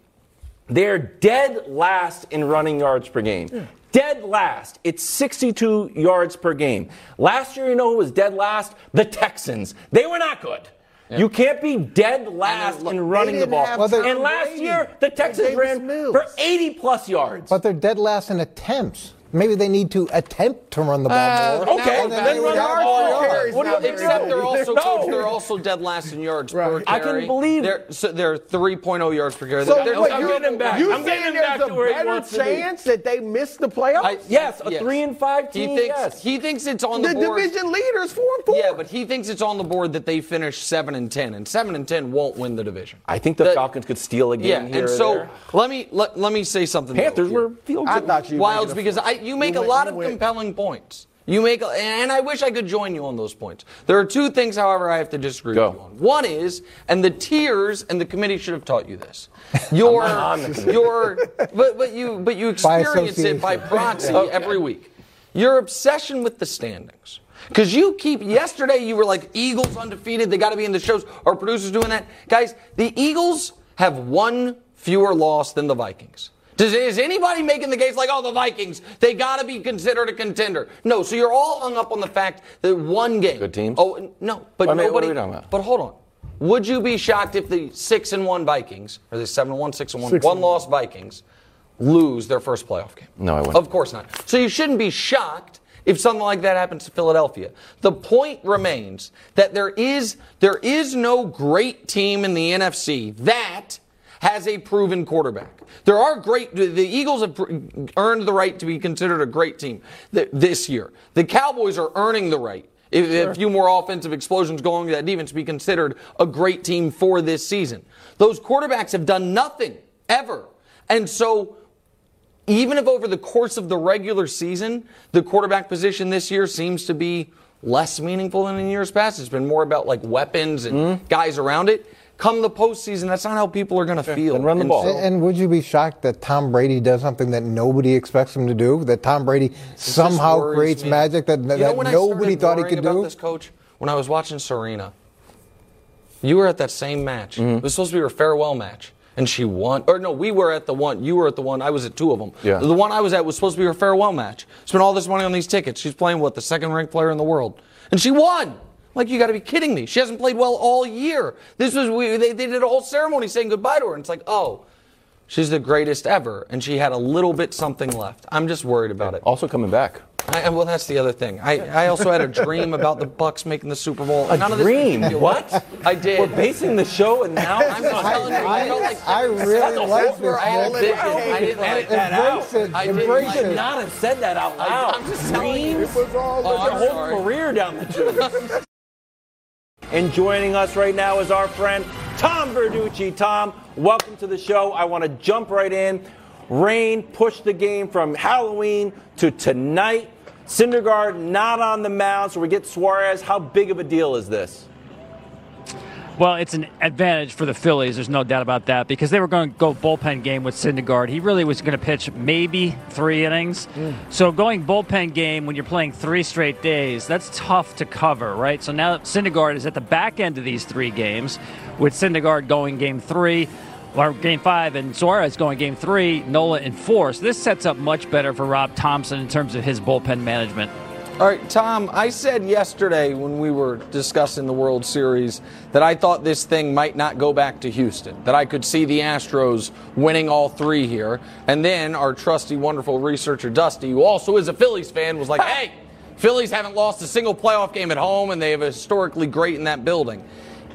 They're dead last in running yards per game. Dead last. It's 62 yards per game. Last year, you know who was dead last? The Texans. They were not good. You can't be dead last look, in running the ball. Well, and last year, the Texans ran Mills. for 80 plus yards. But they're dead last in attempts. Maybe they need to attempt to run the ball Uh, more. okay, and then they would run have the ball. more yards. Carries What do you Except they're also No. coach, they're also dead last in yards per carry. I can carry. believe- they're so they're 3.0 yards per carry. So They're- they're- I'm you, getting him back. you I'm getting saying him back there's to a where he better wants to be. chance that they miss the playoffs? I- Yes, a three and five He team, thinks yes. he thinks it's on the, the board. division leaders four and four. Yeah, but he thinks it's on the board that they finish seven and ten, and seven and ten won't win the division. I think the That- Falcons could steal a game Yeah, here and so let me let, let me say something. Panthers were field I goal. thought you Wildes because I, point. You make You a lot of went- compelling points. You make, and I wish I could join you on those points. There are two things, however, I have to disagree Go. with you on. One is, and the tiers and the committee should have taught you this. Your, on the committee. your, but but you but you By experience it by association. proxy every week. Your obsession with the standings. Because you keep, yesterday you were like, Eagles undefeated, they got to be in the shows. Our producers doing that. Guys, the Eagles have one fewer loss than the Vikings. Does, is anybody making the case like, oh, the Vikings, they got to be considered a contender? No, so you're all hung up on the fact that one game. Good teams? Oh, no, but I mean, what nobody. are we talking about? But hold on. Would you be shocked if the six and one Vikings, or the seven and one, six and one, Six one and loss Vikings, lose their first playoff game? No, I wouldn't. Of course not. So you shouldn't be shocked if something like that happens to Philadelphia. The point remains that there is there is no great team in the NFC that has a proven quarterback. There are great. The Eagles have earned the right to be considered a great team this year. The Cowboys are earning the right. If, if a few more offensive explosions going to that defense to be considered a great team for this season. Those quarterbacks have done nothing ever. And so even if over the course of the regular season, the quarterback position this year seems to be less meaningful than in years past, it's been more about like weapons and Mm-hmm. guys around it. Come the postseason, that's not how people are going to feel. then run the And ball. so- And, and would you be shocked that Tom Brady does something that nobody expects him to do? That Tom Brady somehow creates me. magic that, You know that nobody thought he could about do? This coach, when I was watching Serena, you were at that same match. Mm-hmm. It was supposed to be her farewell match, and she won. Or no, we were at the one. You were at the one. I was at two of them. Yeah. The one I was at was supposed to be her farewell match. Spent all this money on these tickets. She's playing what the second ranked player in the world, and she won. Like you got to be kidding me. She hasn't played well all year. This was we, they, they did a whole ceremony saying goodbye to her, and it's like oh. She's the greatest ever, and she had a little bit something left. I'm just worried about it. Also coming back. I, well, that's the other thing. I, I also had a dream about the Bucs making the Super Bowl. A None of this dream? makes me feel What? I did. We're basing the show and now I'm just telling you. I, felt like I really like this. I had a I didn't Edit that Embrace out. it. I didn't Embrace like should it. not have said that out loud. I'm just telling you. Dreams? was all Oh, Your whole sorry. career down the tube. and joining us right now is our friend Tom Verducci. Tom, welcome to the show. I want to jump right in. Rain pushed the game from Halloween to tonight. Syndergaard not on the mound, so we get Suarez. How big of a deal is this? Well, it's an advantage for the Phillies. There's no doubt about that because they were going to go bullpen game with Syndergaard. He really was going to pitch maybe three innings. Hmm. So going bullpen game when you're playing three straight days, that's tough to cover, right? So now Syndergaard is at the back end of these three games, with Syndergaard going game three. or game five, and Suarez going game three, Nola in four. So this sets up much better for Rob Thomson in terms of his bullpen management. All right, Tom, I said yesterday when we were discussing the World Series that I thought this thing might not go back to Houston, that I could see the Astros winning all three here. And then our trusty, wonderful researcher, Dusty, who also is a Phillies fan, was like, hey, Phillies haven't lost a single playoff game at home, and they have historically great in that building.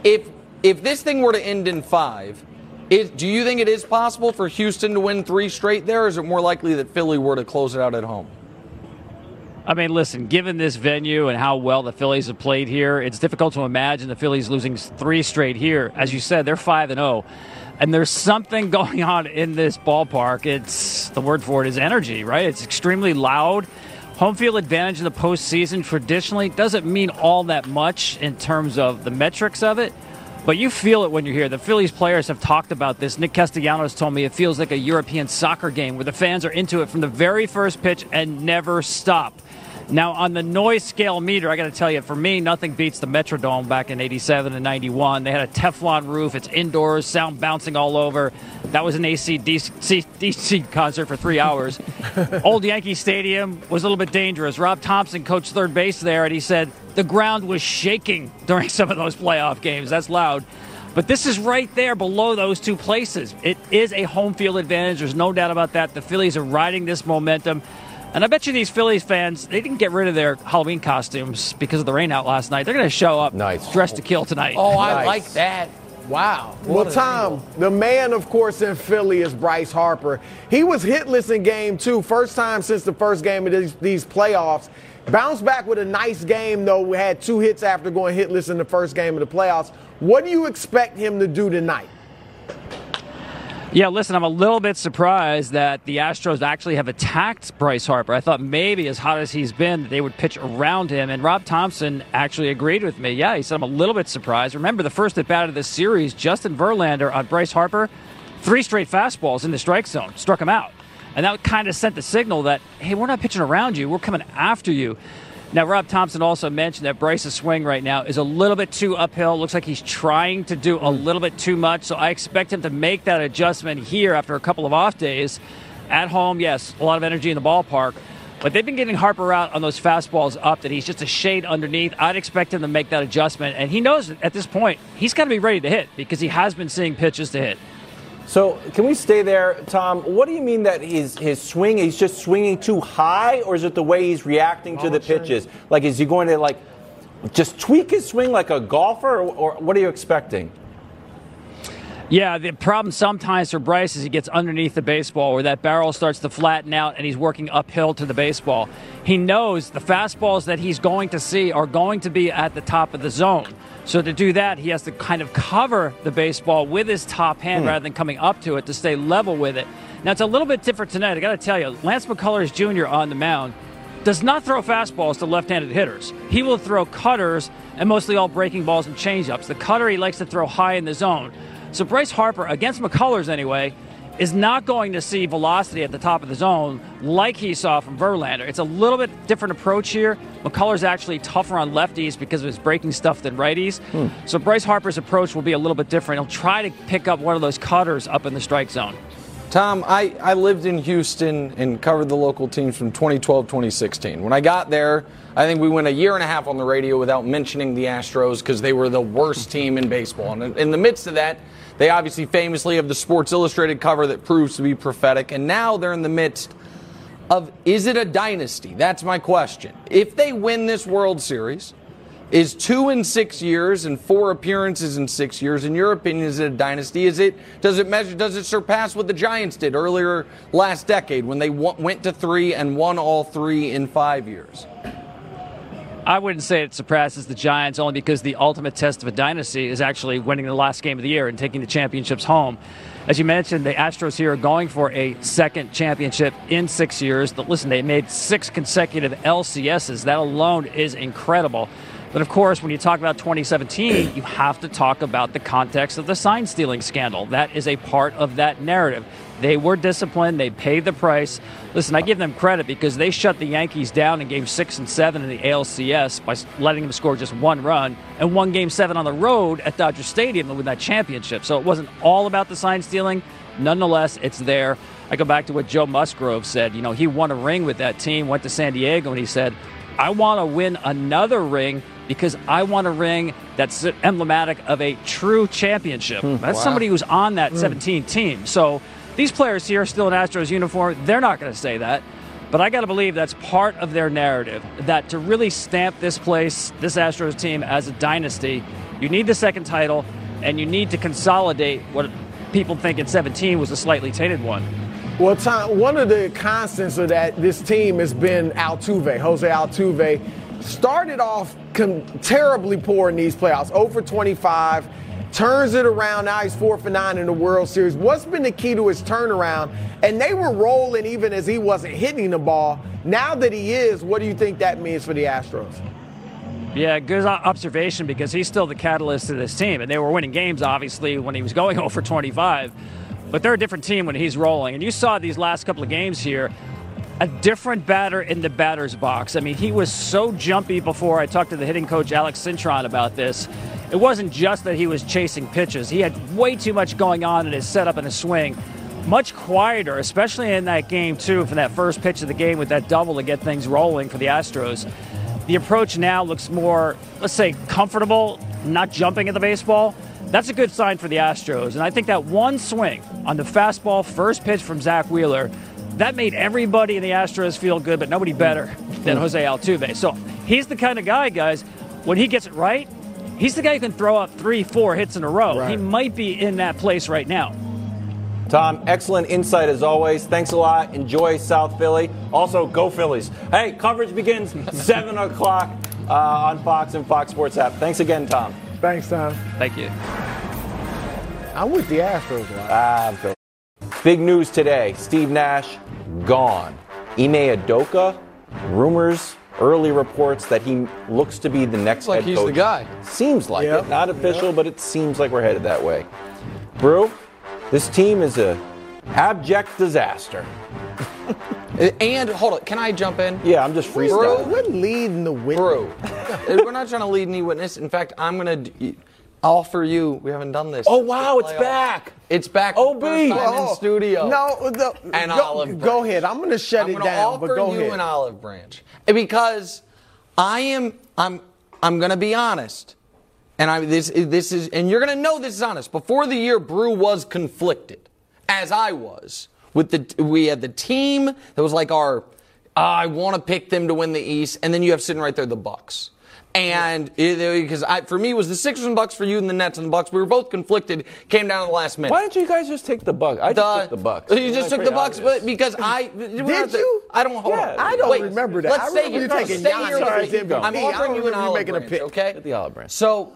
If, if this thing were to end in five, is, do you think it is possible for Houston to win three straight there, or is it more likely that Philly were to close it out at home? I mean, listen, given this venue and how well the Phillies have played here, it's difficult to imagine the Phillies losing three straight here. As you said, they're 5 and 0. And there's something going on in this ballpark. It's the word for it is energy, right? It's extremely loud. Home field advantage in the postseason traditionally doesn't mean all that much in terms of the metrics of it, but you feel it when you're here. The Phillies players have talked about this. Nick Castellanos told me it feels like a European soccer game where the fans are into it from the very first pitch and never stop. Now, on the noise scale meter, I got to tell you, for me, nothing beats the Metrodome back in 87 and 91. They had a Teflon roof, it's indoors, sound bouncing all over. That was an AC DC, DC concert for three hours. Old Yankee Stadium was a little bit dangerous. Rob Thomson coached third base there, and he said the ground was shaking during some of those playoff games. That's loud. But this is right there below those two places. It is a home field advantage. There's no doubt about that. The Phillies are riding this momentum. And I bet you these Phillies fans, they didn't get rid of their Halloween costumes because of the rain out last night. They're going to show up nice. dressed to kill tonight. Oh, I nice. like that. Wow. Well, Tom, the man, of course, in Philly is Bryce Harper. He was hitless in game two, first time since the first game of these, these playoffs. Bounced back with a nice game, though. We had two hits after going hitless in the first game of the playoffs. What do you expect him to do tonight? Yeah, listen, I'm a little bit surprised that the Astros actually have attacked Bryce Harper. I thought maybe, as hot as he's been, they would pitch around him. And Rob Thomson actually agreed with me. Yeah, he said, I'm a little bit surprised. Remember, the first at bat of this series, Justin Verlander on Bryce Harper, three straight fastballs in the strike zone, struck him out. And that kind of sent the signal that, hey, we're not pitching around you, we're coming after you. Now, Rob Thomson also mentioned that Bryce's swing right now is a little bit too uphill. Looks like he's trying to do a hmm. little bit too much. So I expect him to make that adjustment here after a couple of off days. At home, yes, a lot of energy in the ballpark. But they've been getting Harper out on those fastballs up that he's just a shade underneath. I'd expect him to make that adjustment. And he knows at this point he's got to be ready to hit because he has been seeing pitches to hit. So can we stay there, Tom? What do you mean that his his swing? He's just swinging too high, or is it the way he's reacting to the pitches? Like, is he going to like just tweak his swing like a golfer, or, or what are you expecting? Yeah, the problem sometimes for Bryce is he gets underneath the baseball where that barrel starts to flatten out and he's working uphill to the baseball. He knows the fastballs that he's going to see are going to be at the top of the zone. So to do that, he has to kind of cover the baseball with his top hand hmm. rather than coming up to it to stay level with it. Now, it's a little bit different tonight. I got to tell you, Lance McCullers Jr. on the mound does not throw fastballs to left-handed hitters. He will throw cutters and mostly all breaking balls and changeups. The cutter he likes to throw high in the zone. So Bryce Harper, against McCullers anyway, is not going to see velocity at the top of the zone like he saw from Verlander. It's a little bit different approach here. McCullers actually tougher on lefties because of his breaking stuff than righties. Hmm. So Bryce Harper's approach will be a little bit different. He'll try to pick up one of those cutters up in the strike zone. Tom, I, I lived in Houston and covered the local teams from 2012 2016. When I got there, I think we went a year and a half on the radio without mentioning the Astros because they were the worst team in baseball. And in the midst of that, they obviously famously have the Sports Illustrated cover that proves to be prophetic. And now they're in the midst of is it a dynasty? That's my question. If they win this World Series, is two in six years and four appearances in six years, in your opinion, is it a dynasty? Is it does it measure does it surpass what the Giants did earlier last decade when they went to three and won all three in five years? I wouldn't say it surpasses the Giants only because the ultimate test of a dynasty is actually winning the last game of the year and taking the championships home. As you mentioned, the Astros here are going for a second championship in six years. But listen, they made six consecutive LCSs. That alone is incredible. But of course, when you talk about 2017, you have to talk about the context of the sign stealing scandal. That is a part of that narrative. They were disciplined. They paid the price. Listen, I give them credit because they shut the Yankees down in game six and seven in the ALCS by letting them score just one run and won game seven on the road at Dodger Stadium to win that championship. So it wasn't all about the sign stealing. Nonetheless, it's there. I go back to what Joe Musgrove said. You know, he won a ring with that team, went to San Diego, and he said, I want to win another ring because I want a ring that's emblematic of a true championship. Hmm. that's wow. somebody who's on that 17 team. So these players here still in Astros uniform, they're not going to say that. But I got to believe that's part of their narrative that to really stamp this place, this Astros team, as a dynasty, you need the second title and you need to consolidate what people think in 17 was a slightly tainted one. Well, Tom, one of the constants of that this team has been Altuve, Jose Altuve. Started off com- terribly poor in these playoffs, 0 for 25, turns it around. Now he's 4 for 9 in the World Series. What's been the key to his turnaround? And they were rolling even as he wasn't hitting the ball. Now that he is, what do you think that means for the Astros? Yeah, good observation because he's still the catalyst to this team. And they were winning games, obviously, when he was going over 25. But they're a different team when he's rolling. And you saw these last couple of games here a different batter in the batter's box. I mean, he was so jumpy before. I talked to the hitting coach, Alex Cintron, about this. It wasn't just that he was chasing pitches, he had way too much going on in his setup and his swing. Much quieter, especially in that game, too, from that first pitch of the game with that double to get things rolling for the Astros. The approach now looks more, let's say, comfortable, not jumping at the baseball. That's a good sign for the Astros. And I think that one swing on the fastball first pitch from Zack Wheeler, that made everybody in the Astros feel good, but nobody better than Jose Altuve. So he's the kind of guy, guys, when he gets it right, he's the guy who can throw up three, four hits in a row. Right. He might be in that place right now. Tom, excellent insight as always. Thanks a lot. Enjoy South Philly. Also, go Phillies. Hey, coverage begins 7 o'clock uh, on Fox and Fox Sports app. Thanks again, Tom. Thanks, Tom. Thank you. I'm with the Astros. Wow. Ah, I'm Philly. Big news today Steve Nash gone. Ime Udoka, rumors, early reports that he looks to be the next like head he's coach. the guy. Seems like Yep. it. Not official, but it seems like we're headed that way. Brou, this team is a abject disaster. And hold on, can I jump in? Yeah, I'm just Bro, freestyling. We're leading the witness. Bro, we're not trying to lead any witness. In fact, I'm going to offer you. We haven't done this. Oh, wow, it's back. It's back. OB. first time Oh, in studio. No, the, An go, olive go ahead. I'm going to shut I'm it gonna down, offer but go you ahead. an olive branch because I am. I'm. I'm going to be honest, and I this this is, and you're going to know this is honest. Before the year, Brou was conflicted, as I was with the. We had the team that was like our. Ah, I want to pick them to win the East, and then you have sitting right there the Bucks. And because I, for me, it was the Sixers and Bucks for you, and the Nets and the Bucks. We were both conflicted. Came down to the last minute. Why didn't you guys just take the Bucks? I just took the Bucks. You just took the Bucks, but because I did you? I don't hold Yeah, on. I don't Wait, remember that. Let's I stay remember here. you taking stay here Giannis with me. as MVP. I'm I offering you an olive making a pick. okay? The olive branch. So,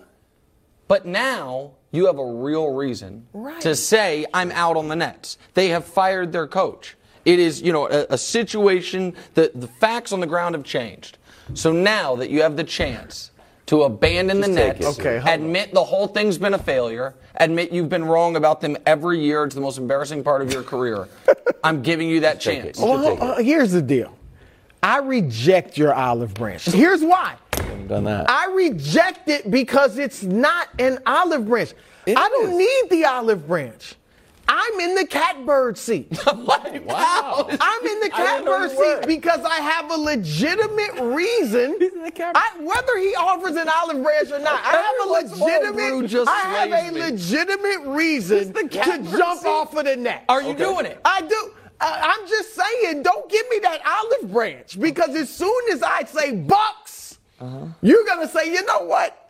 but now you have a real reason to say I'm out on the Nets. They have fired their coach. It is, you know, a, a situation that the facts on the ground have changed. So now that you have the chance to abandon Just the Nets. Okay, hold on. admit the whole thing's been a failure, admit you've been wrong about them every year, it's the most embarrassing part of your career. I'm giving you that take chance. You Well, uh, here's the deal. I reject your olive branch. Here's why. Haven't done that. I reject it because it's not an olive branch. It I don't need the olive branch. I'm in the catbird seat. Wow. I'm in the I didn't know catbird seat because I have a legitimate reason. He's in the. I, whether he offers an olive branch or not, I have a in a while, Brou legitimate. just I have a me. legitimate reason to jump seat? off of the net. Are you doing it? I do. I, I'm just saying, don't give me that olive branch because as soon as I say Bucks, Uh-huh. you're gonna say, you know what?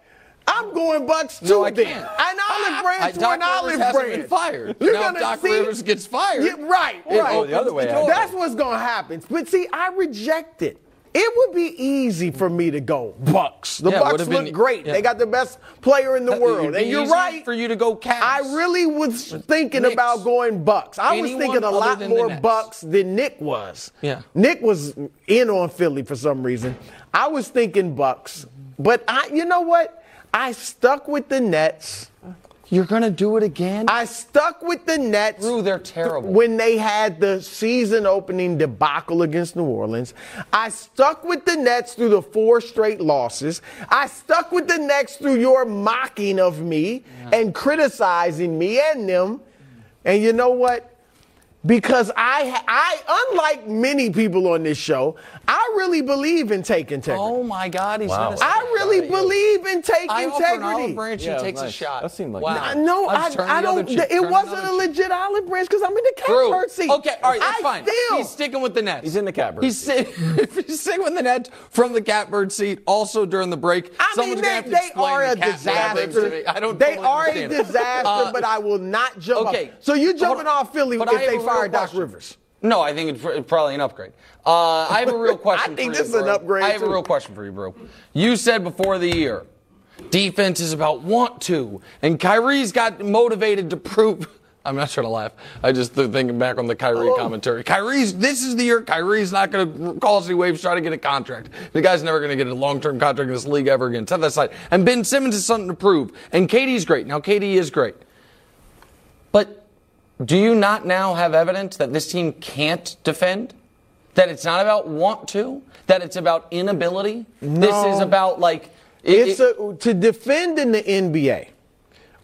I'm going Bucks too. No, I then. can't. An olive branch for Doc an olive branch. been fired. You're Now, gonna Doc see, Rivers gets fired, Yeah, right, it right. Oh, the other way opens out. door. That's what's gonna happen. But see, I reject it. It would be easy for me to go Bucks. The Yeah, Bucks look been- great. yeah. They got the best player in the It world, and you're right. for you to go Cavs. I really was thinking Knicks. about going Bucks. I was thinking a lot more Bucks than Nick was. Yeah. Nick was in on Philly for some reason. I was thinking Bucks, but I, you know what? I stuck with the Nets You're going to do it again? I stuck with the Nets. Drew, they're terrible. When they had the season opening debacle against New Orleans, I stuck with the Nets through the four straight losses. I stuck with the Nets through your mocking of me yeah. and criticizing me and them. And you know what? Because I, I, unlike many people on this show, I really believe in take integrity. Oh my God, he's wow. I really believe in take I integrity. Offer an olive branch, yeah, he takes nice. a shot. That seemed like wow. No, I, I don't. It wasn't a legit olive branch because I'm in the catbird seat. Okay, all right, that's I fine. Still, he's sticking with the net. He's in the catbird. He's, seat. he's sticking with the net from the catbird seat. Also during the break, I mean, they, they are a disaster. I don't. They are a disaster, uh, but I will not jump. Okay, so you're jumping off Philly if they fire Doc Rivers. No, I think it's probably an upgrade. Uh, I have a real question. I think this you, is an upgrade. I have too. a real question for you, bro. You said before the year, defense is about want to, and Kyrie's got motivated to prove. I'm not trying to laugh. I just thinking back on the Kyrie oh. commentary. Kyrie's, this is the year Kyrie's not going to call us any waves, try to get a contract. The guy's never going to get a long-term contract in this league ever again. Set that aside. And Ben Simmons is something to prove. And KD's great. Now, KD is great. But do you not now have evidence that this team can't defend? That it's not about want to? That it's about inability? No. This is about like. It, it's a, to defend in the NBA.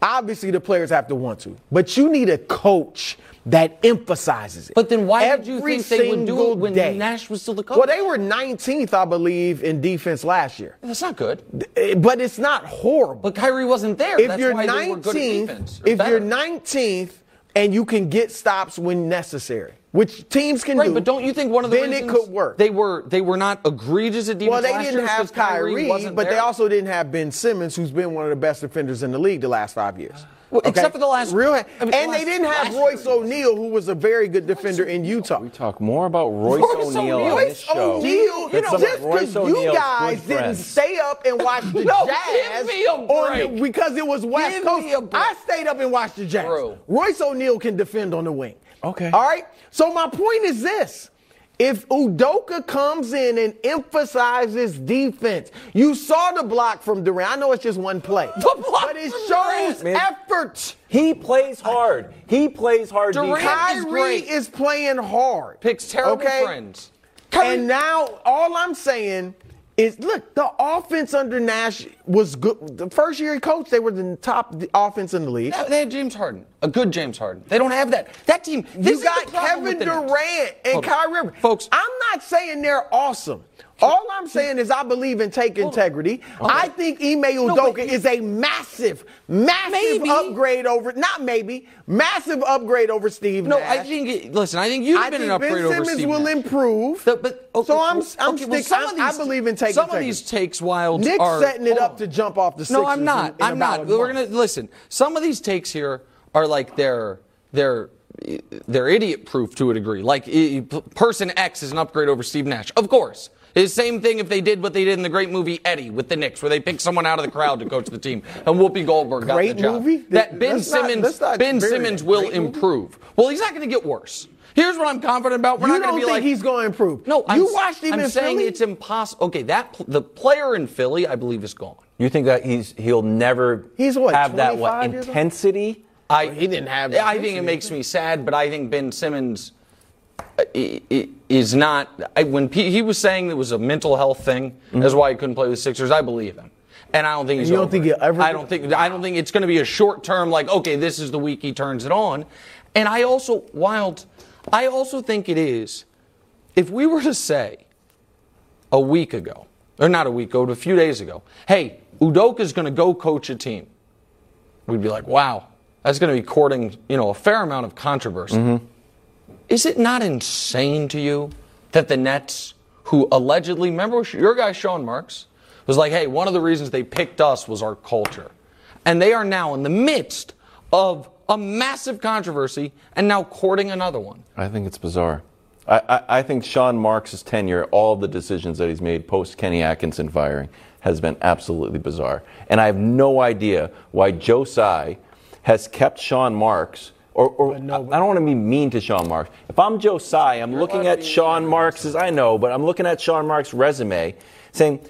Obviously, the players have to want to, but you need a coach that emphasizes it. But then why Every did you think they would do it when day. Nash was still the coach? Well, they were 19th, I believe, in defense last year. That's not good. Eh, but it's not horrible. But Kyrie wasn't there. If That's you're why 19th, if better. you're 19th and you can get stops when necessary, which teams can right, do. but don't you think one of the then it could work? They were they were not egregious at defense. Well, they didn't have Kyrie, Kyrie but there. they also didn't have Ben Simmons, who's been one of the best defenders in the league the last five years. Well, okay? Except for the last. Real, I mean, and they didn't have Royce O'Neale, who was a very good defender in Utah. We talk more about Royce, Royce O'Neale. on this show. O'Neale, you know, just because you guys didn't stay up and watch the no, Jazz the, because it was West give Coast. I stayed up and watched the Jazz. Bro. Royce O'Neale can defend on the wing. Okay. All right. So my point is this. If Udoka comes in and emphasizes defense, you saw the block from Durant. I know it's just one play, but it shows Man, effort. He plays hard. He plays hard. Durant defense. Kyrie is, is, playing hard. Picks terrible okay? friends. Kyrie. And now all I'm saying is look, the offense under Nash was good. The first year he coached, they were the top offense in the league. They had James Harden, a good James Harden. They don't have that. That team. you got Kevin Durant and Kyrie Irving. Folks, I'm not saying they're awesome. All I'm saying is I believe in take integrity. Okay. I think Ime Udoka no, is a massive, massive maybe. upgrade over, not maybe, massive upgrade over Steve No, Nash. I think, listen, I think you've I been think an upgrade ben over Simmons Steve will Nash. improve. The, but, okay, so I'm, I'm okay, well, I, I believe in take Some integrity. of these takes wild Nick's are, setting it up to jump off the Sixers. No, I'm not. In, in I'm not. We're going to, listen, some of these takes here are like they're, they're, they're idiot proof to a degree. Like person X is an upgrade over Steve Nash. Of course. It's the same thing if they did what they did in the great movie Eddie with the Knicks, where they picked someone out of the crowd to coach the team, and Whoopi Goldberg got great the job. Movie? That Ben that's Simmons, not, not Ben Simmons will improve. Movie? Well, he's not going to get worse. Here's what I'm confident about. We're you not going to be think like he's going to improve. No, you I'm, watched him I'm in saying Philly? it's impossible. Okay, that the player in Philly, I believe, is gone. You think that he's he'll never he's what, have that what intensity? I he didn't have. I think it makes me sad, but I think Ben Simmons is not. I, when P, he was saying it was a mental health thing, mm-hmm. that's why he couldn't play with the Sixers. I believe him, and I don't think he's. you don't think ever? I don't think. I don't think it's going to be a short term. Like, okay, this is the week he turns it on, and I also wild. I also think it is. If we were to say a week ago, or not a week ago, but a few days ago, hey, Udoka's going to go coach a team, we'd be like, wow, that's going to be courting, you know, a fair amount of controversy. Mm-hmm. Is it not insane to you that the Nets, who allegedly, remember your guy Sean Marks, was like, hey, one of the reasons they picked us was our culture. And they are now in the midst of a massive controversy and now courting another one. I think it's bizarre. I, I, I think Sean Marks' tenure, all the decisions that he's made post Kenny Atkinson firing, has been absolutely bizarre. And I have no idea why Joe Tsai has kept Sean Marks. Or, or no, I don't want to be mean to Sean Marks. If I'm Joe Tsai, I'm looking at Sean Marks' as I know, but I'm looking at Sean Marks' resume, saying,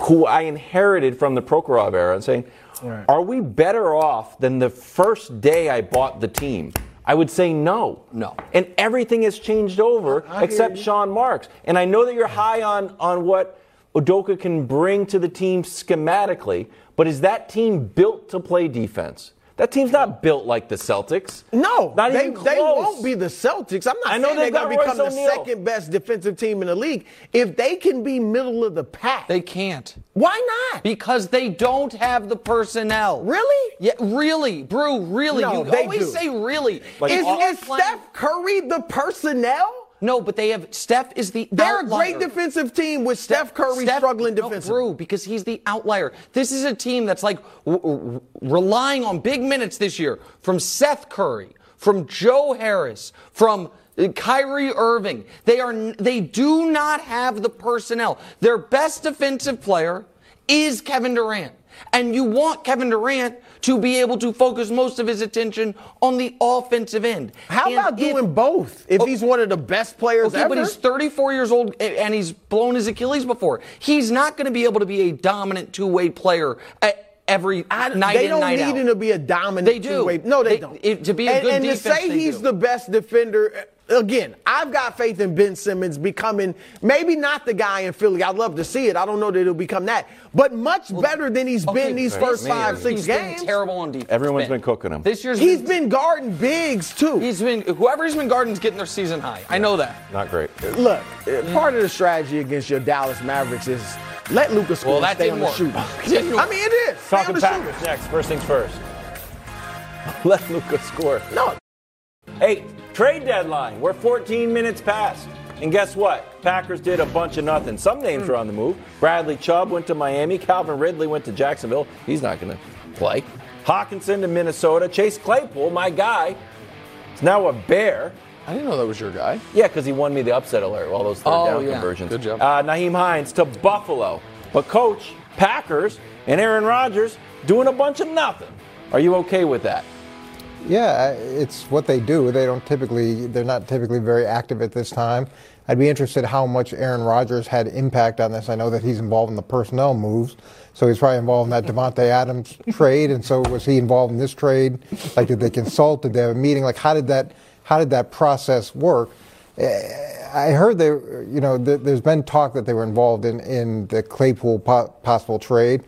who I inherited from the Prokhorov era, and saying, Right. Are we better off than the first day I bought the team? I would say no. No. And everything has changed over I except Sean Marks. And I know that you're high on, on what Udoka can bring to the team schematically, but is that team built to play defense? That team's not built like the Celtics. No, not they, even close. they won't be the Celtics. I'm not I know saying they're going to become Royce the second best defensive team in the league. If they can be middle of the pack, They can't. why not? Because they don't have the personnel. Really? Yeah, really, Brou, really. No, you they always do. say really. Like is is Steph Curry the personnel? No, but they have Steph is the They're outlier. a great defensive team with Steph Curry Steph- struggling no, defensively. Brou, because he's the outlier. This is a team that's like w- w- relying on big minutes this year from Seth Curry, from Joe Harris, from uh, Kyrie Irving. They are they do not have the personnel. Their best defensive player is Kevin Durant. And you want Kevin Durant to be able to focus most of his attention on the offensive end. How And about if- doing both? If Oh, he's one of the best players Okay, ever, but he's 34 years old and he's blown his Achilles before. He's not going to be able to be a dominant two-way player at every I- night they don't night need out. him to be a dominant They do. two-way- No, they, They- don't. it- to be a and, good and defense, to say he's do. the best defender. Again, I've got faith in Ben Simmons becoming maybe not the guy in Philly. I'd love to see it. I don't know that he'll become that, but much better than he's Okay, been these right. first Man, five, six He's games. been terrible on defense. Everyone's Ben. been cooking him. This year's He's been guarding bigs too. He's been whoever he's been guarding's getting their season high. I know that. Not great. Look, uh, part of the strategy against your Dallas Mavericks is let Lucas score Well, and that stay didn't on the work. shoot. Didn't. I mean, it is. Stay on Talking the Packers next. First things first. Let Luca score. No, Hey, trade deadline. We're 14 minutes past. And guess what? Packers did a bunch of nothing. Some names are on the move. Bradley Chubb went to Miami. Calvin Ridley went to Jacksonville. He's not going to play. Hockenson to Minnesota. Chase Claypool, my guy, is now a Bear. I didn't know that was your guy. Yeah, because he won me the upset alert, all those third Oh, down yeah. conversions. Good job. Uh, Nyheim Hines to Buffalo. But coach, Packers and Aaron Rodgers doing a bunch of nothing. Are you okay with that? Yeah, it's what they do. They don't typically, they're not typically very active at this time. I'd be interested how much Aaron Rodgers had impact on this. I know that he's involved in the personnel moves, so he's probably involved in that Davante Adams trade. And so was he involved in this trade? Like, did they consult? Did they have a meeting? Like, how did that, how did that process work? Eh, I heard they, you know, th- there's been talk that they were involved in in the Claypool po- possible trade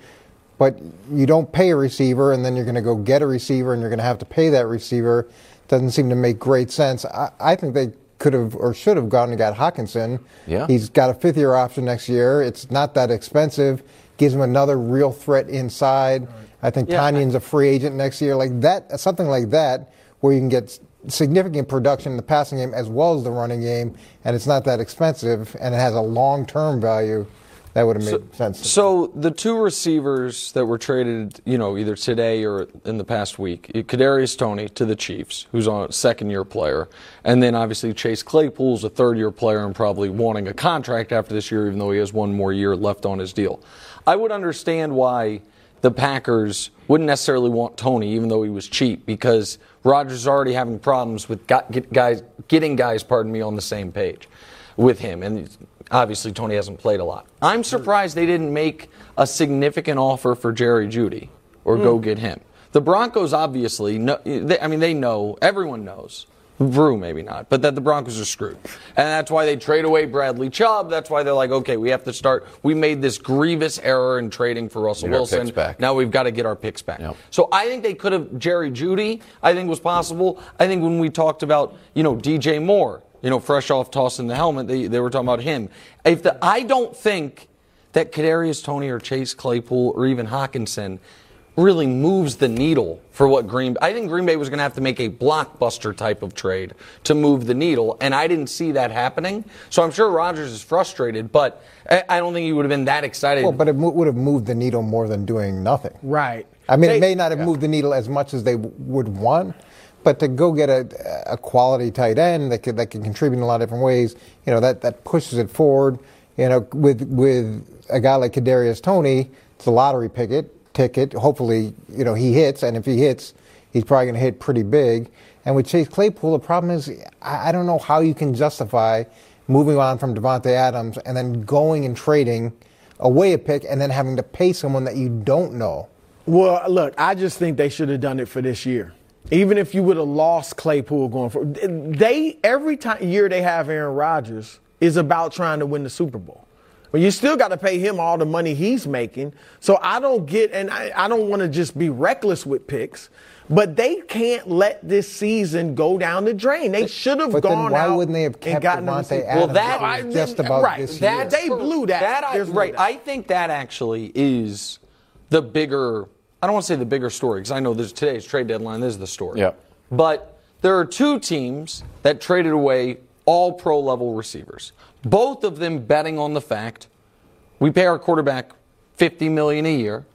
but you don't pay a receiver and then you're going to go get a receiver and you're going to have to pay that receiver doesn't seem to make great sense. I, I think they could have or should have gone and got Hockenson. Yeah. He's got a fifth year option next year. It's not that expensive. Gives him another real threat inside. I think Yeah, Tonyan's a free agent next year. Like that, something like that, where you can get significant production in the passing game as well as the running game, and it's not that expensive, and it has a long term value. That would have made sense. So the two receivers that were traded, you know, either today or in the past week, Kadarius Toney to the Chiefs, who's a second-year player, and then obviously Chase Claypool's a third-year player and probably wanting a contract after this year, even though he has one more year left on his deal. I would understand why the Packers wouldn't necessarily want Toney, even though he was cheap, because Rodgers is already having problems with guys getting guys, pardon me, on the same page with him, and obviously Toney hasn't played a lot. I'm surprised they didn't make a significant offer for Jerry Jeudy or go get him. The Broncos obviously, know, they, I mean, they know, everyone knows. Brou maybe not, but that the Broncos are screwed, and that's why they trade away Bradley Chubb. That's why they're like, okay, we have to start. We made this grievous error in trading for Russell Get Wilson. Now we've got to get our picks back. Yep. So I think they could have Jerry Jeudy. I think was possible. I think when we talked about you know DJ Moore, you know, fresh off tossing the helmet, they, they were talking about him. If the I don't think that Kadarius Toney or Chase Claypool or even Hockenson really moves the needle for what Green. I think Green Bay was going to have to make a blockbuster type of trade to move the needle, and I didn't see that happening. So I'm sure Rodgers is frustrated, but I I don't think he would have been that excited. Well, but it mo- would have moved the needle more than doing nothing. right. I mean, They- it may not have moved the needle as much as they w- would want, but to go get a, a quality tight end that could, that can contribute in a lot of different ways, you know, that, that pushes it forward. You know, with with a guy like Kadarius Toney, it's a lottery ticket. Ticket. Hopefully, you know, he hits, and if he hits, he's probably going to hit pretty big. And with Chase Claypool, the problem is I, I don't know how you can justify moving on from Davante Adams and then going and trading away a pick and then having to pay someone that you don't know Well, look, I just think they should have done it for this year. Even if you would have lost Claypool going for they every time year they have Aaron Rodgers is about trying to win the Super Bowl. But you still got to pay him all the money he's making. So I don't get, and I, I don't want to just be reckless with picks, but they can't let this season go down the drain. They should have gone then why out wouldn't they have and kept gotten a Davante. Adams? Well, that- I- just about right, this that- year. They blew that. That I, right. doubt. I think that actually is the bigger. I don't want to say the bigger story because I know there's today's trade deadline. This is the story. Yeah. But there are two teams that traded away all pro level receivers. Both of them betting on the fact we pay our quarterback 50 million a year.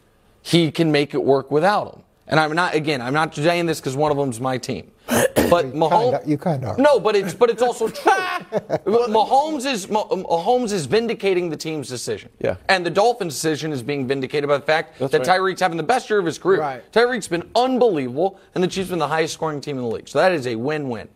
He can make it work without him. And I'm not again, I'm not saying this because one of them's my team. But Mahomes, you kinda are. No, but it's but it's also true. Mahomes is Mahomes is vindicating the team's decision. Yeah. And the Dolphins' decision is being vindicated by the fact That's that right. Tyreek's having the best year of his career. Right. Tyreek's been unbelievable, and the Chiefs been the highest scoring team in the league. So that is a win-win.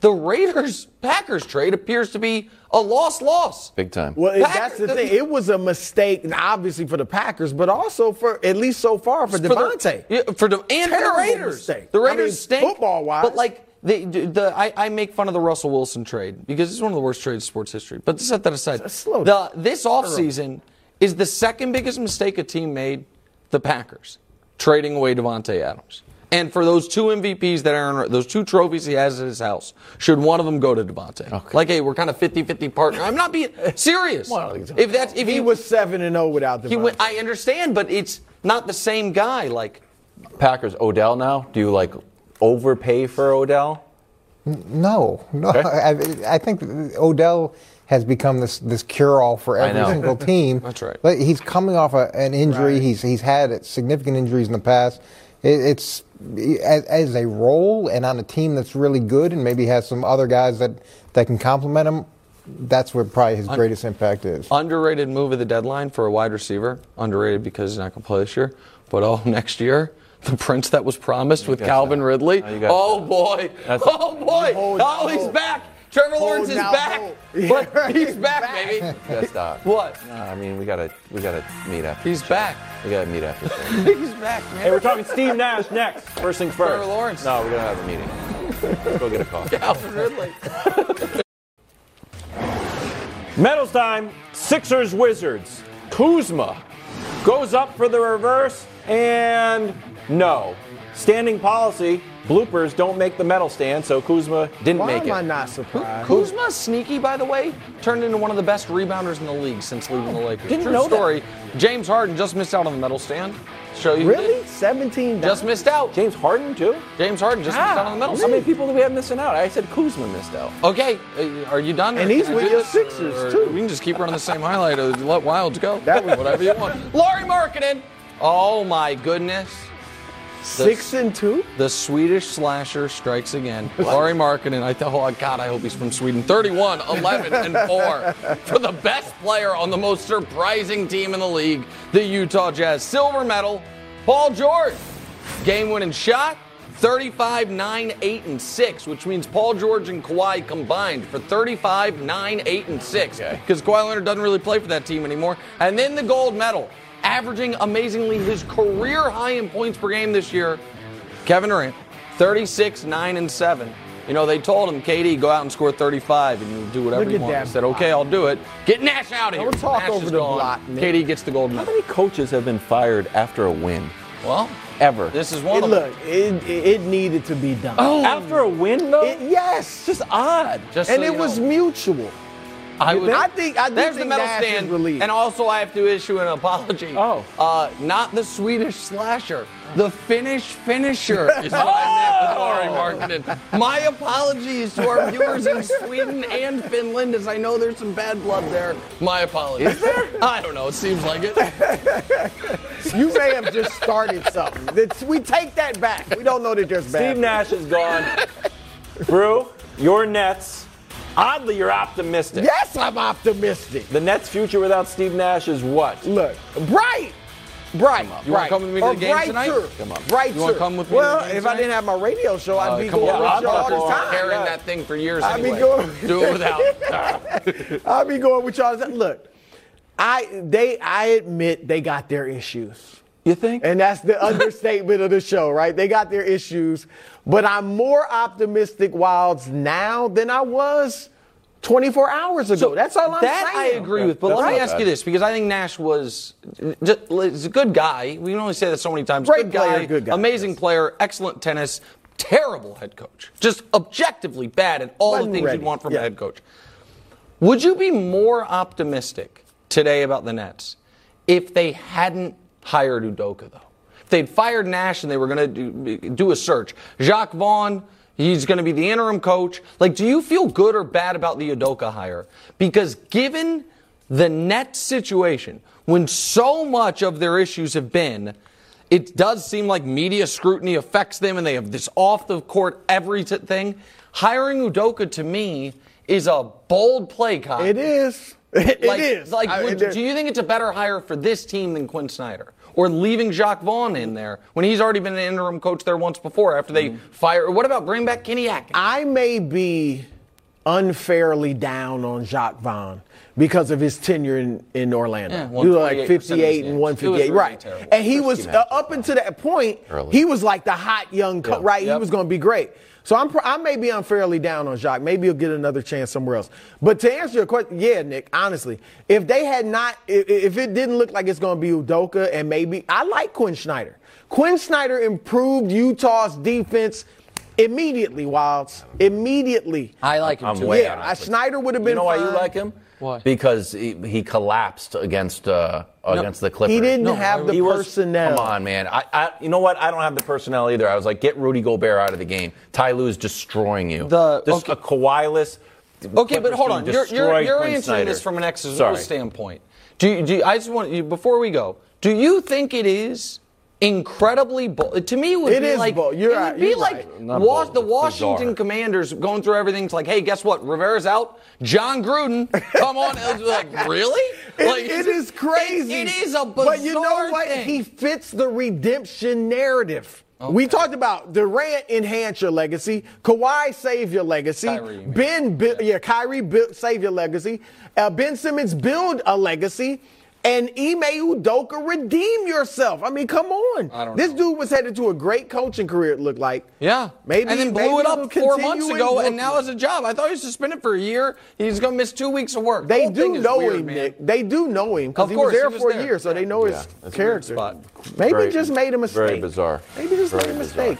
The Raiders Packers trade appears to be a loss loss. Big time. Well, Packers- that's the thing. It was a mistake, obviously for the Packers, but also for at least so far for the- Davante. yeah, for the and for the Raiders. mistake. The I Raiders mean, stink football-wise. But like the, the I, I make fun of the Russell Wilson trade because it's one of the worst trades in sports history. But to set that aside, Slow the, down. this offseason is the second biggest mistake a team made, the Packers, trading away Davante Adams. And for those two MVPs that Aaron, those two trophies he has at his house, should one of them go to Davante? Like, hey, we're kind of 50-50 partner. I'm not being serious. if that's if he was seven and zero without Davante. he went, I understand, but it's not the same guy. Like, Packers, Odell now. Do you like overpay for Odell? No, no. Okay. I, I think Odell has become this this cure all for every single team. That's right. But he's coming off a, an injury. Right. He's he's had significant injuries in the past. It, it's as, as a role and on a team that's really good and maybe has some other guys that that can complement him. That's where probably his greatest impact is. underrated move of the deadline for a wide receiver. Underrated because he's not going to play this year. But oh, next year, the prince that was promised with Calvin that. Ridley. Oh, Oh, that. boy. That's- oh, boy. Hold Oh, he's hope. back. Trevor Hold Lawrence is out back. But he's he's back, back. baby. Gotta. What? No, I mean, we gotta we gotta meet after. He's the show. Back. We gotta meet after. the show. he's back, man. hey, we're talking Steve Nash next. First things first. Trevor Lawrence. No, we're gonna have a meeting. Let's go get a coffee. Calvin Ridley. Medals time. Sixers Wizards. Kuzma goes up for the reverse and no. Standing policy. Bloopers don't make the medal stand, so Kuzma didn't Why make am it. I not surprised? Kuzma, sneaky, by the way, turned into one of the best rebounders in the league since leaving the Lakers. Didn't True know that. story. James Harden just missed out on the medal stand. Show you. Really? did. 17 Just missed out. James Harden too. James Harden just missed out on the medal How many people do we have missing out? I said Kuzma missed out. Okay, uh, are you done? And he's with do your? Sixers, Or too. We can just keep running the same highlight. Or let Wildes go. That was- whatever you want. Lauri Markkanen. Oh my goodness. Six and two? The Swedish slasher strikes again. Lauri Markkanen. I thought, oh God, I hope he's from Sweden. 31, 11, and 4 for the best player on the most surprising team in the league, the Utah Jazz. Silver medal, Paul George. Game winning shot, 35, 9, 8, and 6, which means Paul George and Kawhi combined for 35, 9, 8, and 6. Because Kawhi Leonard doesn't really play for that team anymore. And then the gold medal, averaging amazingly his career high in points per game this year. Kevin Durant, 36, 9, and 7. You know, they told him, KD, go out and score 35 and you do whatever Look you want. that He said, okay, I'll do it. Get Nash out of here. Don't talk Nash over is the gone. block, KD gets the gold How many coaches have been fired after a win? Well, Ever. this is one It, of them. look, it, it needed to be done. Oh. after a win though? It- yes. Just odd. Just and so it you was know. mutual. I, would, I think I do There's think the medal Nash stand. And also, I have to issue an apology. Oh. Uh, not the Swedish slasher. The Finnish finisher is what I meant with Lauri Markkanen. My apologies to our viewers in Sweden and Finland, as I know there's some bad blood there. My apologies. Is there? I don't know. It seems like it. You may have just started something. That's- We take that back. We don't know that there's bad. Steve Nash is gone. Brou, your Nets. Oddly, you're optimistic. Yes, I'm optimistic. The Nets' future without Steve Nash is what? Look, bright. Bright. You wanna come with me to the game tonight? Come on. Brighter. You wanna come with me to Well, the game if I didn't have my radio show, I'd Uh, be going on, with you all talk the more. time. carrying Yeah. that thing for years I'll be going- Do it without. I'll be going with y'all. Look, I they I admit they got their issues. You think? And that's the understatement of the show, right? They got their issues. But I'm more optimistic Wildes now than I was 24 hours ago. that's all I'm that saying. I agree with. But That's let me ask bad. you this, because I think Nash was just, a good guy. We can only say that so many times. Great good player, guy, good guy, amazing yes. player, excellent tennis, terrible head coach. Just objectively bad at all Wasn't the things ready. you'd want from Yeah. a head coach. Would you be more optimistic today about the Nets if they hadn't hired Udoka, though? If they'd fired Nash and they were going to do, do a search, Jacque Vaughn, he's going to be the interim coach. Like, do you feel good or bad about the Udoka hire? Because given the net situation, when so much of their issues have been it does seem like media scrutiny affects them and they have this off the court everything. Hiring Udoka to me is a bold play, Kyle. It is. It like, is. Like, I- would- it- do you think it's a better hire for this team than Quin Snyder? Or leaving Jacque Vaughn in there when he's already been an interim coach there once before after they Mm-hmm. fire? What about bring back Kenny Atkins? I may be unfairly down on Jacque Vaughn because of his tenure in, in Orlando. Yeah, he was like 58 and games. 158, really right? terrible. And he was uh, up until that point. Early. He was like the hot young, co- Yeah. right? He was going to be great. So I'm, pr- I may be unfairly down on Jacque. Maybe he'll get another chance somewhere else. But to answer your question, yeah, Nick. Honestly, if they had not, if, if it didn't look like it's going to be Udoka, and maybe I like Quin Snyder. Quin Snyder improved Utah's defense immediately. Wildes immediately. I like him I'm too. way yeah, out, uh, honestly. Snyder would have been. You know why you like him? Why? Because he, he collapsed against uh, against the Clippers. He didn't No, have the was- personnel. Come on, man. I, I, you know what? I don't have the personnel either. I was like, get Rudy Gobert out of the game. Ty is destroying you. The- this okay. a Kawhi-less Okay, but hold on. You're, you're, you're answering Snyder. this from an external Sorry. standpoint. Do you, do you, I just want you before we go. Do you think it is incredibly bold? To me, it would It be is like bold. You're it would right. be You're like right. Not Was- bold. the Washington bizarre. Commanders going through everything. It's like, hey, guess what? Rivera's out. Jon Gruden, come on. It's like, really? It- like, it is crazy. It, is a bizarre But you know what? thing. He fits the redemption narrative. We talked about Durant enhance your legacy, Kawhi save your legacy, Kyrie. Ben, bu- yeah, Kyrie save your legacy, uh, Ben Simmons build a legacy, and Ime Udoka redeem yourself. I mean, come on. I don't this know. dude was headed to a great coaching career. It looked like. Yeah. maybe and then blew maybe it up four months in ago, and now has a job. I thought he was suspended for a year. He's going to miss two weeks of work. They whole thing do know weird, him, man. Nick. They do know him because he was there he was for there. a year, so they know Yeah, his it's a weird character. spot. Maybe Very- just made a mistake. very bizarre. Maybe just Very made a bizarre. mistake.